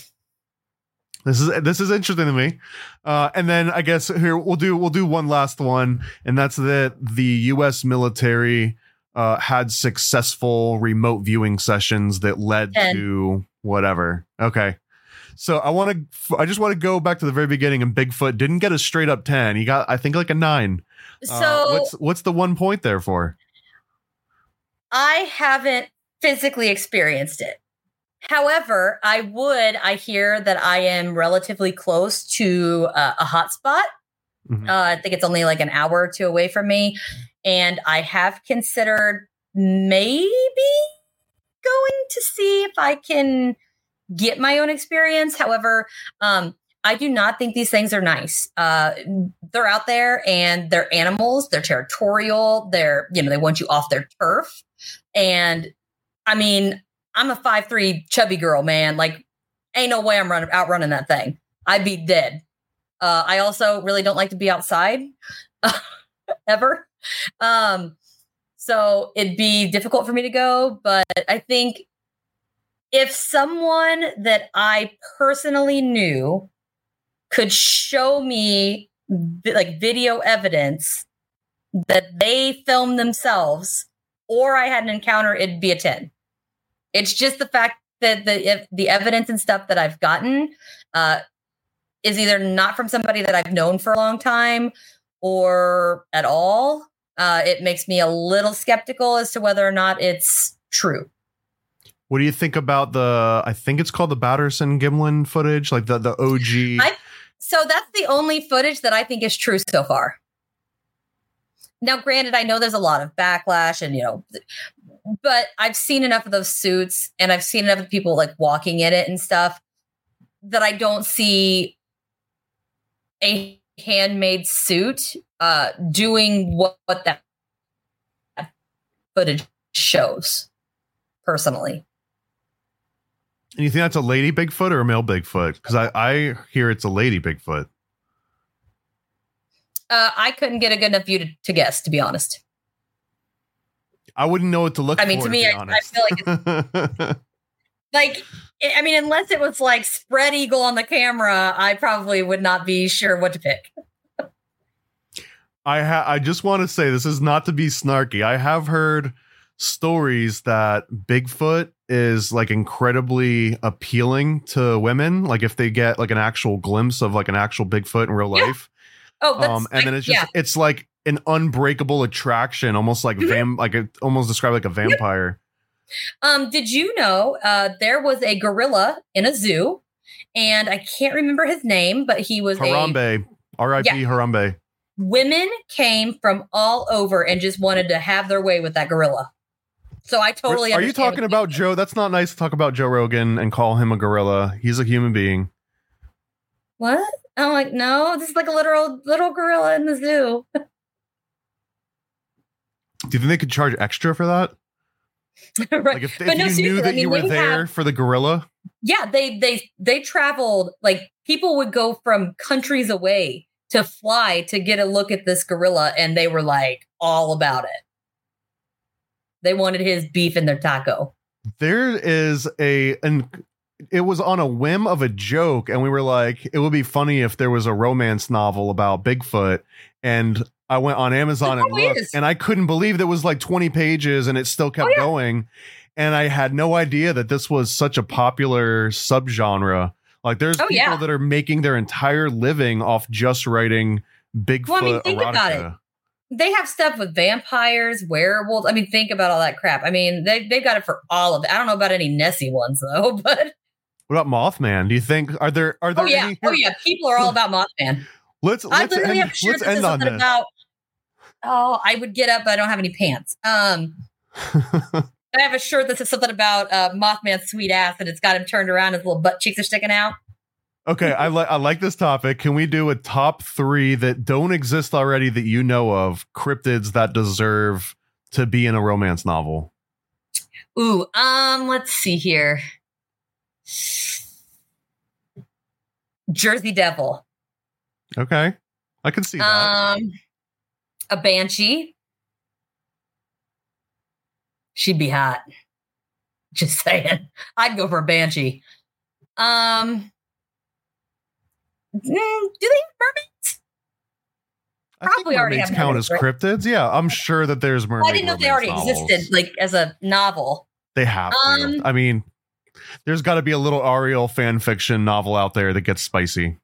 This is this is interesting to me. Uh, and then I guess here we'll do we'll do one last one, and that's that the U.S. military uh, had successful remote viewing sessions that led Ten. to whatever. Okay, so I want to I just want to go back to the very beginning. And Bigfoot didn't get a straight up ten. He got I think like a nine. Uh, So what's what's the one point there for? I haven't physically experienced it. However, I would. I hear that I am relatively close to uh, a hotspot. Mhm. Uh, I think it's only like an hour or two away from me. And I have considered maybe going to see if I can get my own experience. However, um, I do not think these things are nice. Uh, they're out there and they're animals. They're territorial. They're, you know, they want you off their turf. And I mean, I'm a five three chubby girl, man. Like, ain't no way I'm running outrunning that thing. I'd be dead. Uh, I also really don't like to be outside ever. Um, so it'd be difficult for me to go. But I think if someone that I personally knew could show me like video evidence that they filmed themselves or I had an encounter, it'd be a 10. It's just the fact that the if the evidence and stuff that I've gotten uh, is either not from somebody that I've known for a long time or at all. Uh, it makes me a little skeptical as to whether or not it's true. What do you think about the? I think it's called the Patterson Gimlin footage, like the the OG. I- So that's the only footage that I think is true so far. Now, granted, I know there's a lot of backlash and, you know, but I've seen enough of those suits and I've seen enough of people like walking in it and stuff that I don't see a handmade suit uh, doing what, what that footage shows personally. and you think that's a lady Bigfoot or a male Bigfoot? Because I I hear it's a lady Bigfoot. Uh, I couldn't get a good enough view to, to guess, to be honest. I wouldn't know what to look. Like. I mean, for, to me, be I- I feel like like I mean, unless it was like spread eagle on the camera, I probably would not be sure what to pick. I ha- I just want to say this is not to be snarky. I have heard stories that Bigfoot is like incredibly appealing to women. Like if they get like an actual glimpse of like an actual Bigfoot in real Yeah. life, Oh, that's, um, and then it's just yeah. it's like an unbreakable attraction, almost like Mhm. vam like it almost described like a vampire. Um, did you know uh, there was a gorilla in a zoo, and I can't remember his name, but he was a Harambe, R.I.P. Yeah. Harambe. women came from all over and just wanted to have their way with that gorilla. So I totally. Are you talking about Joe? That's not nice to talk about Joe Rogan and call him a gorilla. He's a human being. what? I'm like, no, this is like a literal little gorilla in the zoo. Do you think they could charge extra for that? right. Like if, But if no, you knew I that mean, you were there have- for the gorilla, yeah they they they traveled like people would go from countries away to fly to get a look at this gorilla and they were like all about it they wanted his beef in their taco there is a and it was on a whim of a joke, and we were like, it would be funny if there was a romance novel about Bigfoot. And I went on Amazon and looked, is. and I couldn't believe there was like 20 pages and it still oh, kept Oh, yeah. going. And I had no idea that this was such a popular subgenre. Like there's Oh, people yeah. that are making their entire living off just writing Bigfoot Well, I mean, think erotica. about it. they have stuff with vampires werewolves i mean think about all that crap i mean they, they've got it for all of it i don't know about any nessie ones though but What about Mothman? Do you think are there are oh, there oh yeah any oh yeah people are all about mothman Let's let's literally end, have shirts let's end on this. about oh i would get up but i don't have any pants um I have a shirt that says something about uh, Mothman's sweet ass, and it's got him turned around. His little butt cheeks are sticking out. Okay, I like I like this topic. Can we do a top three that don't exist already that you know of cryptids that deserve to be in a romance novel? Ooh, um, let's see here. Jersey Devil. Okay. I can see that. Um, a banshee. She'd be hot. Just saying. I'd go for a banshee. Um, mm, do they have mermaids? I think probably already mermaids have count mermaids, as right? cryptids. Yeah, I'm sure that there's mermaid. Well, I didn't know if they already novels. existed, like as a novel. They have. Um, I mean, there's got to be a little Ariel fan fiction novel out there that gets spicy.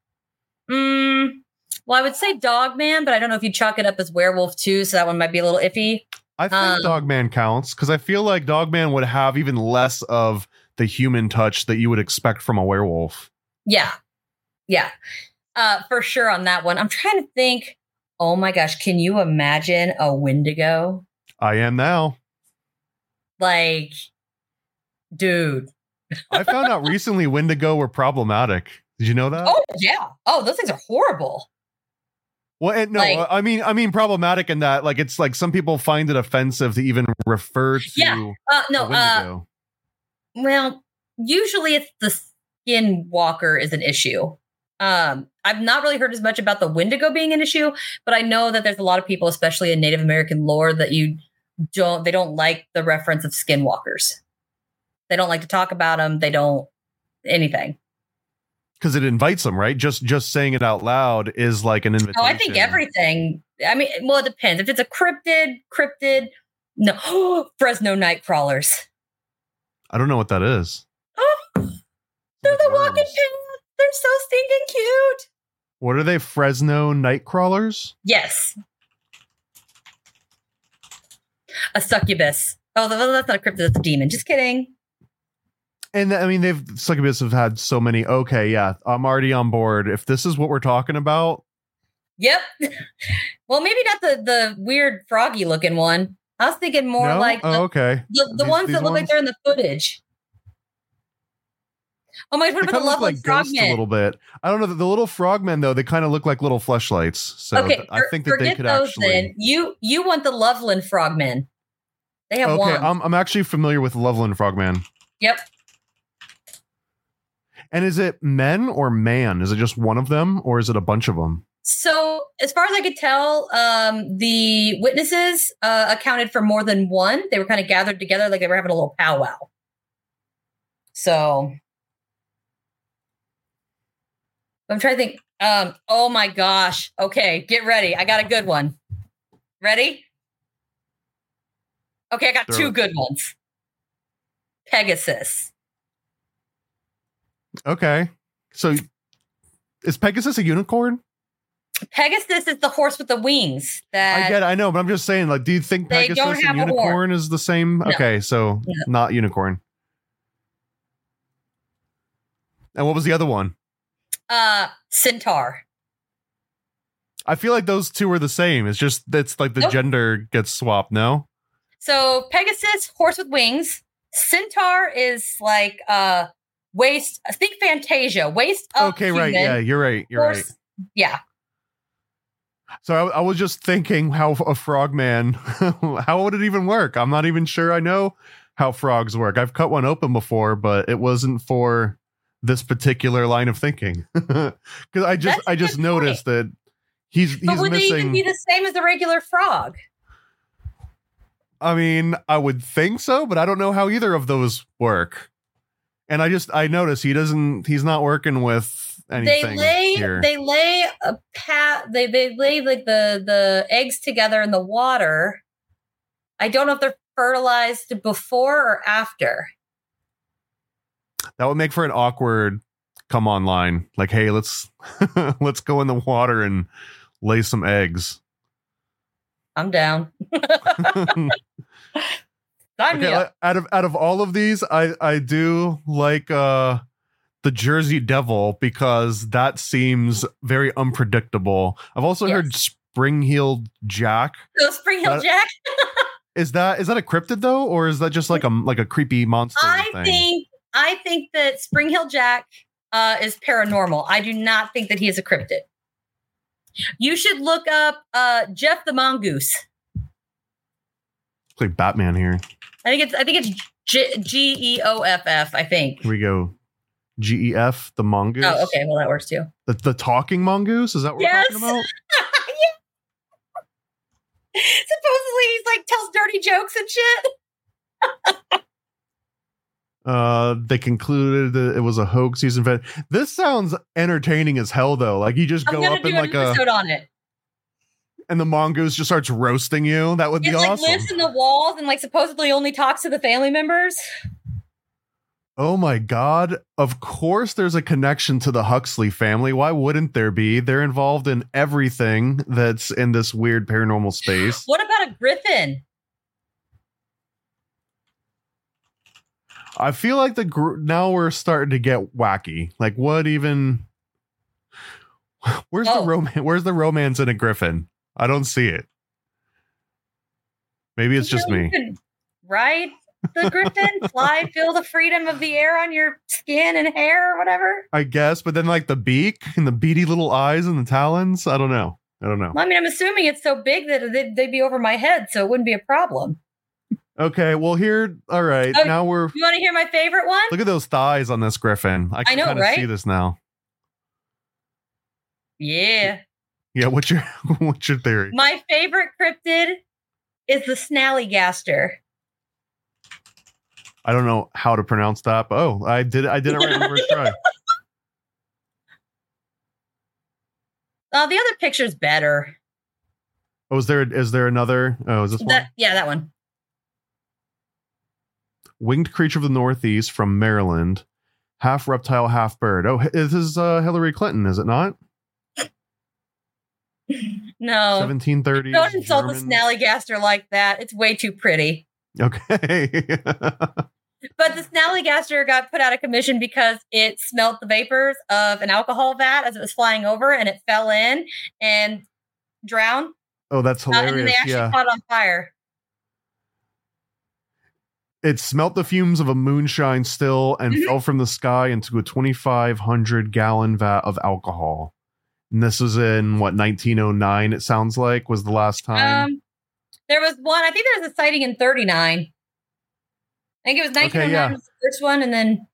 Mm, well, I would say Dogman, but I don't know if you chalk it up as werewolf too, so that one might be a little iffy. I think Um, Dogman counts because I feel like Dogman would have even less of the human touch that you would expect from a werewolf. Yeah. Yeah. Uh, for sure on that one. I'm trying to think. Oh my gosh, can you imagine a Wendigo? I am now. Like, dude. I found out recently Wendigo were problematic. Did you know that? Oh yeah. Oh, those things are horrible. Well, and no, Like- I mean, I mean, problematic in that, like, it's like some people find it offensive to even refer to Yeah. Uh, no, uh, well, usually it's the skinwalker is an issue. Um, I've not really heard as much about the Wendigo being an issue, but I know that there's a lot of people, especially in Native American lore, that you don't they don't like the reference of skinwalkers. They don't like to talk about them. They don't anything. Because it invites them, right? Just just saying it out loud is like an invitation. Oh, I think everything. I mean, well, it depends. If it's a cryptid, cryptid, no, Fresno night crawlers. I don't know what that is. Oh, They're the walking pins. They're so stinking cute. What are they? Fresno night crawlers? Yes. A succubus. Oh, that's not a cryptid. That's a demon. Just kidding. And I mean, they've succubus have had so many. Okay, yeah, I'm already on board. If this is what we're talking about, Yep. well, maybe not the the weird froggy looking one. I was thinking more no? like the, oh, okay. the, the These- ones these that look like they're in the footage. Oh my god, what about the lovely like ghosts a little bit. I don't know. The, the little frogmen though, they kind of look like little fleshlights. So okay, th- I think that they could those actually. then. You you want the Loveland frogmen. They have Okay, one. I'm I'm actually familiar with Loveland Frogman. yep. And is it men or man? Is it just one of them, or is it a bunch of them? So, as far as I could tell, um, the witnesses uh, accounted for more than one. They were kind of gathered together like they were having a little powwow. So, I'm trying to think. Um, oh my gosh. Okay, get ready. I got a good one. Ready? Okay, I got Throw two good ones. Pegasus. Okay, so is Pegasus a unicorn? Pegasus is the horse with the wings. That I get, I know, but I'm just saying. Like, do you think Pegasus and have a horn. unicorn is the same? No. Okay, so No. not unicorn. And what was the other one? uh centaur. I feel like those two are the same. It's just that's like the Nope. gender gets swapped. No, So Pegasus, horse with wings. Centaur is like uh waist. I think Fantasia, waste. okay, right, yeah, you're right, you're right. Yeah. So I, I was just thinking how a frogman, how would it even work? I'm not even sure I know how frogs work. I've cut one open before, but it wasn't for this particular line of thinking. Because I just I just good noticed that he's But he's would they even missing. be the same as a regular frog? I mean, I would think so, but I don't know how either of those work. And I just I notice he doesn't he's not working with anything they lay here. they lay a pat they they lay like the the eggs together in the water. I don't know if they're fertilized before or after. that would make for an awkward come online. Like, hey, let's let's go in the water and lay some eggs. I'm down. Sign me up. out of out of all of these, I I do like uh the Jersey Devil because that seems very unpredictable. I've also Yes. heard Spring Heeled Jack. So Spring Heeled Jack. Is that is that a cryptid though, or is that just like a like a creepy monster I thing? think I think that Spring Heeled Jack uh, is paranormal. I do not think that he is a cryptid. You should look up uh, Gef the Mongoose. It's like Batman here. I think it's I think it's G G E O F F, I think. Here we go. GEF, the mongoose. Oh, okay. Well, that works too. The, the talking mongoose? Is that what Yes. we're talking about? Supposedly he's like tells dirty jokes and shit. Uh, they concluded that it was a hoax season event. This sounds entertaining as hell, though. Like you just I'm go up do in an like a, episode on it. And the mongoose just starts roasting you. That would be like awesome. lives in the walls and like supposedly only talks to the family members. Oh my god! Of course, there's a connection to the Huxley family. Why wouldn't there be? They're involved in everything that's in this weird paranormal space. What about a griffin? I feel like the gr- now we're starting to get wacky. Like, what even? Where's Oh. the romance? Where's the romance in a griffin? I don't see it. Maybe it's just You know, me. Ride the griffin, fly, feel the freedom of the air on your skin and hair or whatever. I guess, but then like the beak and the beady little eyes and the talons. I don't know. I don't know. Well, I mean, I'm assuming it's so big that they'd, they'd be over my head, so it wouldn't be a problem. Okay, well here, all right. Oh, now we're You want to hear my favorite one? look at those thighs on this griffin. I can know, kind of see this now. Yeah. Yeah, what's your what's your theory? My favorite cryptid is the Snallygaster. I don't know how to pronounce that, but oh, I did I did it right the first try. Uh, the other picture's better. Oh, is there is there another? Oh, is this one? Yeah, that one. Winged creature of the Northeast from Maryland, half reptile, half bird. Oh, this is uh, Hillary Clinton, is it not? No. 1730s. Don't insult German- the Snallygaster like that. It's way too pretty. Okay. But the Snallygaster got put out of commission because it smelt the vapors of an alcohol vat as it was flying over and it fell in and drowned. oh, that's Uh, and hilarious. they actually yeah. caught on fire. It smelt the fumes of a moonshine still and Mhm. fell from the sky into a 2,500 gallon vat of alcohol. And this was in what 1909. It sounds like was the last time. Um, there was one, I think there was a sighting in 39. I think it was 1909 Okay, yeah. was the first one, and then,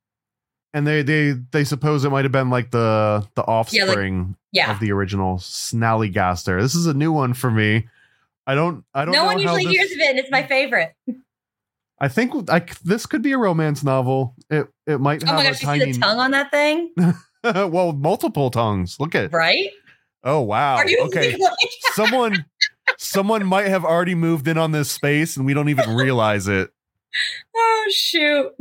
and they they they suppose it might have been like the the Yeah, like- offspring yeah. of the original Snallygaster. This is a new one for me. I don't I don't No know one usually this, hears of it, and it's my favorite. I think I, this could be a romance novel. It it might Oh have my a gosh, you tiny see the tongue on that thing? well, multiple tongues. Look at Right? Oh wow. Are you okay. someone someone might have already moved in on this space and we don't even realize it. oh, shoot.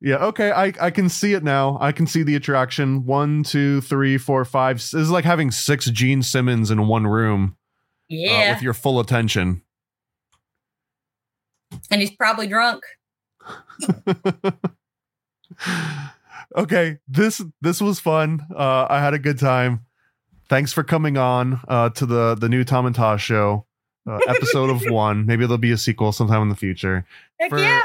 Yeah, okay. I, I can see it now. I can see the attraction. One, two, three, four, five. This is like having six Gene Simmons in one room uh, Yeah. with your full attention. and he's probably drunk. okay, this this was fun. Uh, I had a good time. Thanks for coming on uh, to the the new Tom and Tosh show, uh, episode of one. Maybe there'll be a sequel sometime in the future. Heck For- yeah.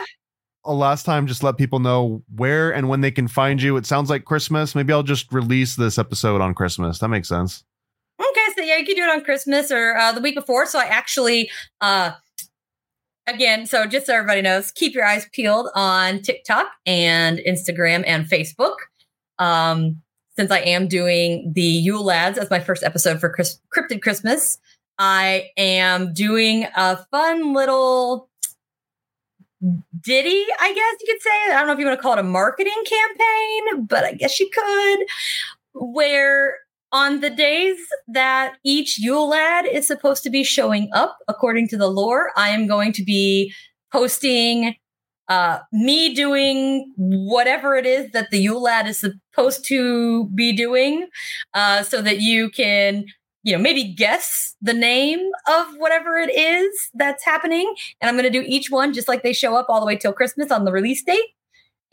a last time just let people know where and when they can find you it sounds like christmas maybe i'll just release this episode on christmas that makes sense Okay, so yeah, you can do it on Christmas or uh, the week before. So I actually, uh, again, so just so everybody knows, keep your eyes peeled on TikTok and Instagram and Facebook. Um, since I am doing the Yule Lads as my first episode for Chris- Cryptid Christmas, I am doing a fun little ditty, I guess you could say. I don't know if you want to call it a marketing campaign, but I guess you could, where on the days that each Yule lad is supposed to be showing up, according to the lore, I am going to be posting uh, me doing whatever it is that the Yule lad is supposed to be doing, uh, so that you can, you know, maybe guess the name of whatever it is that's happening. And I'm going to do each one just like they show up all the way till Christmas on the release date.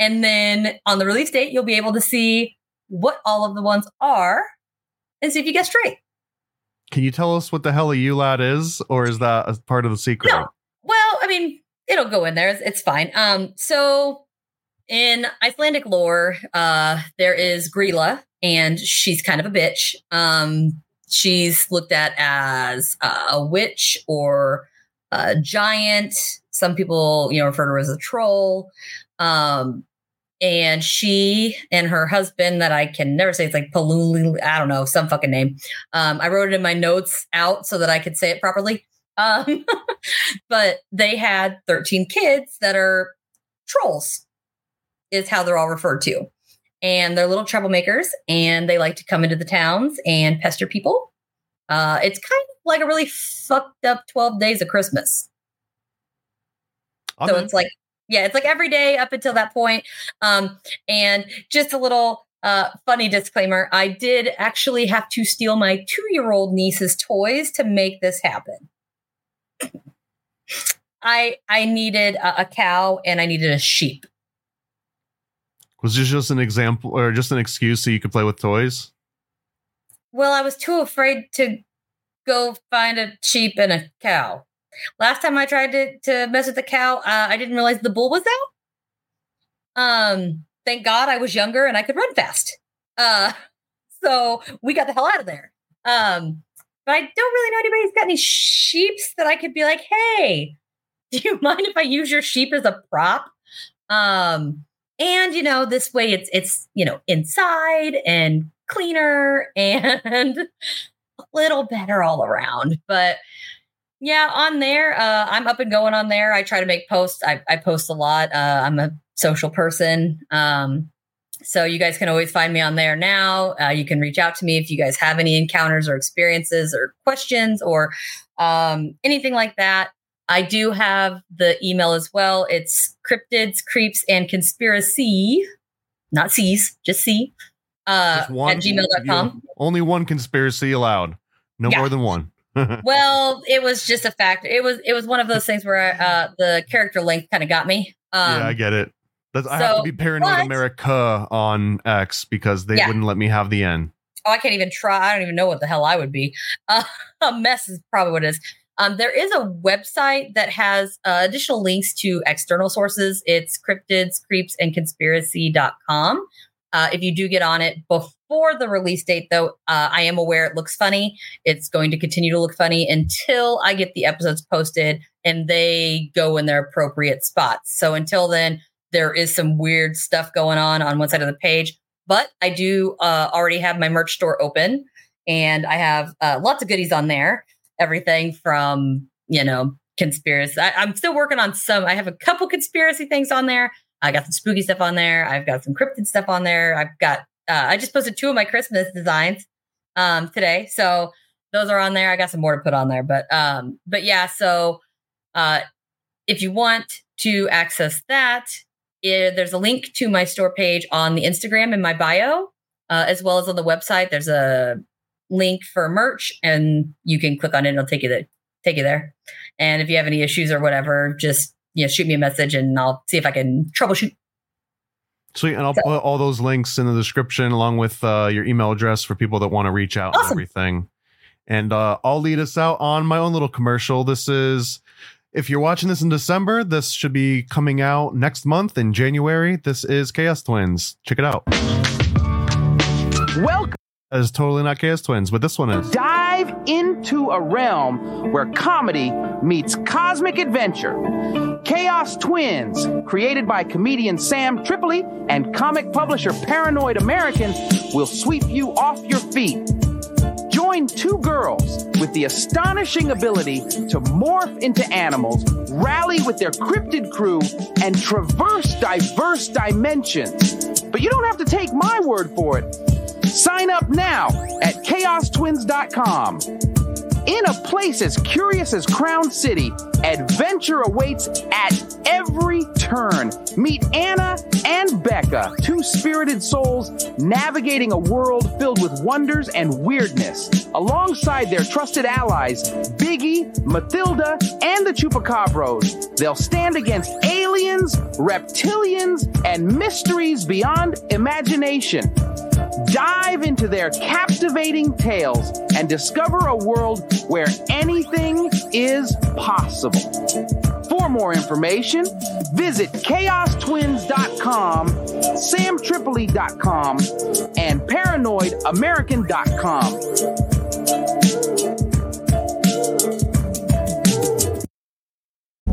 And then on the release date, you'll be able to see what all of the ones are and see if you get straight. can you tell us what the hell a Yule lad is or is that a part of the secret No. Well, I mean, it'll go in there. It's, it's fine. Um, so in Icelandic lore, uh, there is Grýla, and she's kind of a bitch. Um, she's looked at as a witch or a giant some people, you know, refer to her as a troll. Um, and she and her husband that I can never say it's like Paluli, I don't know, some fucking name. Um, I wrote it in my notes out so that I could say it properly. Um, but they had 13 kids that are trolls, is how they're all referred to. And they're little troublemakers and they like to come into the towns and pester people. Uh, it's kind of like a really fucked up 12 days of Christmas. so it's like yeah, it's like every day up until that point. Um, and just a little uh, funny disclaimer I did actually have to steal my two year old niece's toys to make this happen. I I needed a, a, cow and I needed a sheep. Was this just an example or just an excuse so you could play with toys? Well, I was too afraid to go find a sheep and a cow. Last time I tried to, to mess with the cow, uh, I didn't realize the bull was out. Um, thank God I was younger and I could run fast. Uh, so we got the hell out of there. Um, but I don't really know anybody who's got any sheeps that I could be like, hey, do you mind if I use your sheep as a prop? Um, and you know, this way it's it's you know inside and cleaner and a little better all around. But yeah, on there, uh, I'm up and going on there. I try to make posts. I, I post a lot. Uh, I'm a social person. Um, so you guys can always find me on there now. Uh, you can reach out to me if you guys have any encounters or experiences or questions or um, anything like that. I do have the email as well. It's cryptids, creeps, and conspiracy, not C's, just C, uh, one, at gmail.com. Only one conspiracy allowed. No yeah. more than one. well, it was just a fact. It was it was one of those things where uh, the character length kind of got me. Um, yeah, I get it. That's, I have to be paranoid but, America on X because they yeah. wouldn't let me have the N. Oh, I can't even try. I don't even know what the hell I would be. Uh, a mess is probably what it is. Um, there is a website that has uh, additional links to external sources. It's cryptids, creeps, and conspiracy.com. Uh, if you do get on it before the release date, though, uh, I am aware it looks funny. It's going to continue to look funny until I get the episodes posted and they go in their appropriate spots. So until then, there is some weird stuff going on on one side of the page. But I do uh, already have my merch store open and I have uh, lots of goodies on there. Everything from, you know, conspiracy. I, I'm still working on some. I have a couple conspiracy things on there. I got some spooky stuff on there. I've got some cryptid stuff on there. I've got uh, I just posted two of my Christmas designs um, today, so those are on there. I got some more to put on there, but um, but yeah. So uh, if you want to access that, it, there's a link to my store page on the Instagram in my bio, uh, as well as on the website. There's a link for merch, and you can click on it. It'll take you there. Take you there. And if you have any issues or whatever, just you know, shoot me a message and I'll see if I can troubleshoot. Sweet. And I'll so, put all those links in the description along with uh, your email address for people that want to reach out awesome. and everything. And uh, I'll lead us out on my own little commercial. This is, if you're watching this in December, this should be coming out next month in January. This is Chaos Twins. Check it out. Welcome. That is totally not Chaos Twins, but this one is. Dive into a realm where comedy meets cosmic adventure. Chaos Twins, created by comedian Sam Tripoli and comic publisher Paranoid American, will sweep you off your feet. Join two girls with the astonishing ability to morph into animals, rally with their cryptid crew, and traverse diverse dimensions. But you don't have to take my word for it. Sign up now at chaostwins.com. In a place as curious as Crown City, adventure awaits at every turn. Meet Anna and Becca, two spirited souls navigating a world filled with wonders and weirdness. Alongside their trusted allies, Biggie, Mathilda, and the Chupacabros, they'll stand against aliens, reptilians, and mysteries beyond imagination. Dive into their captivating tales and discover a world where anything is possible. For more information, visit chaostwins.com, samtripoli.com, and paranoidamerican.com.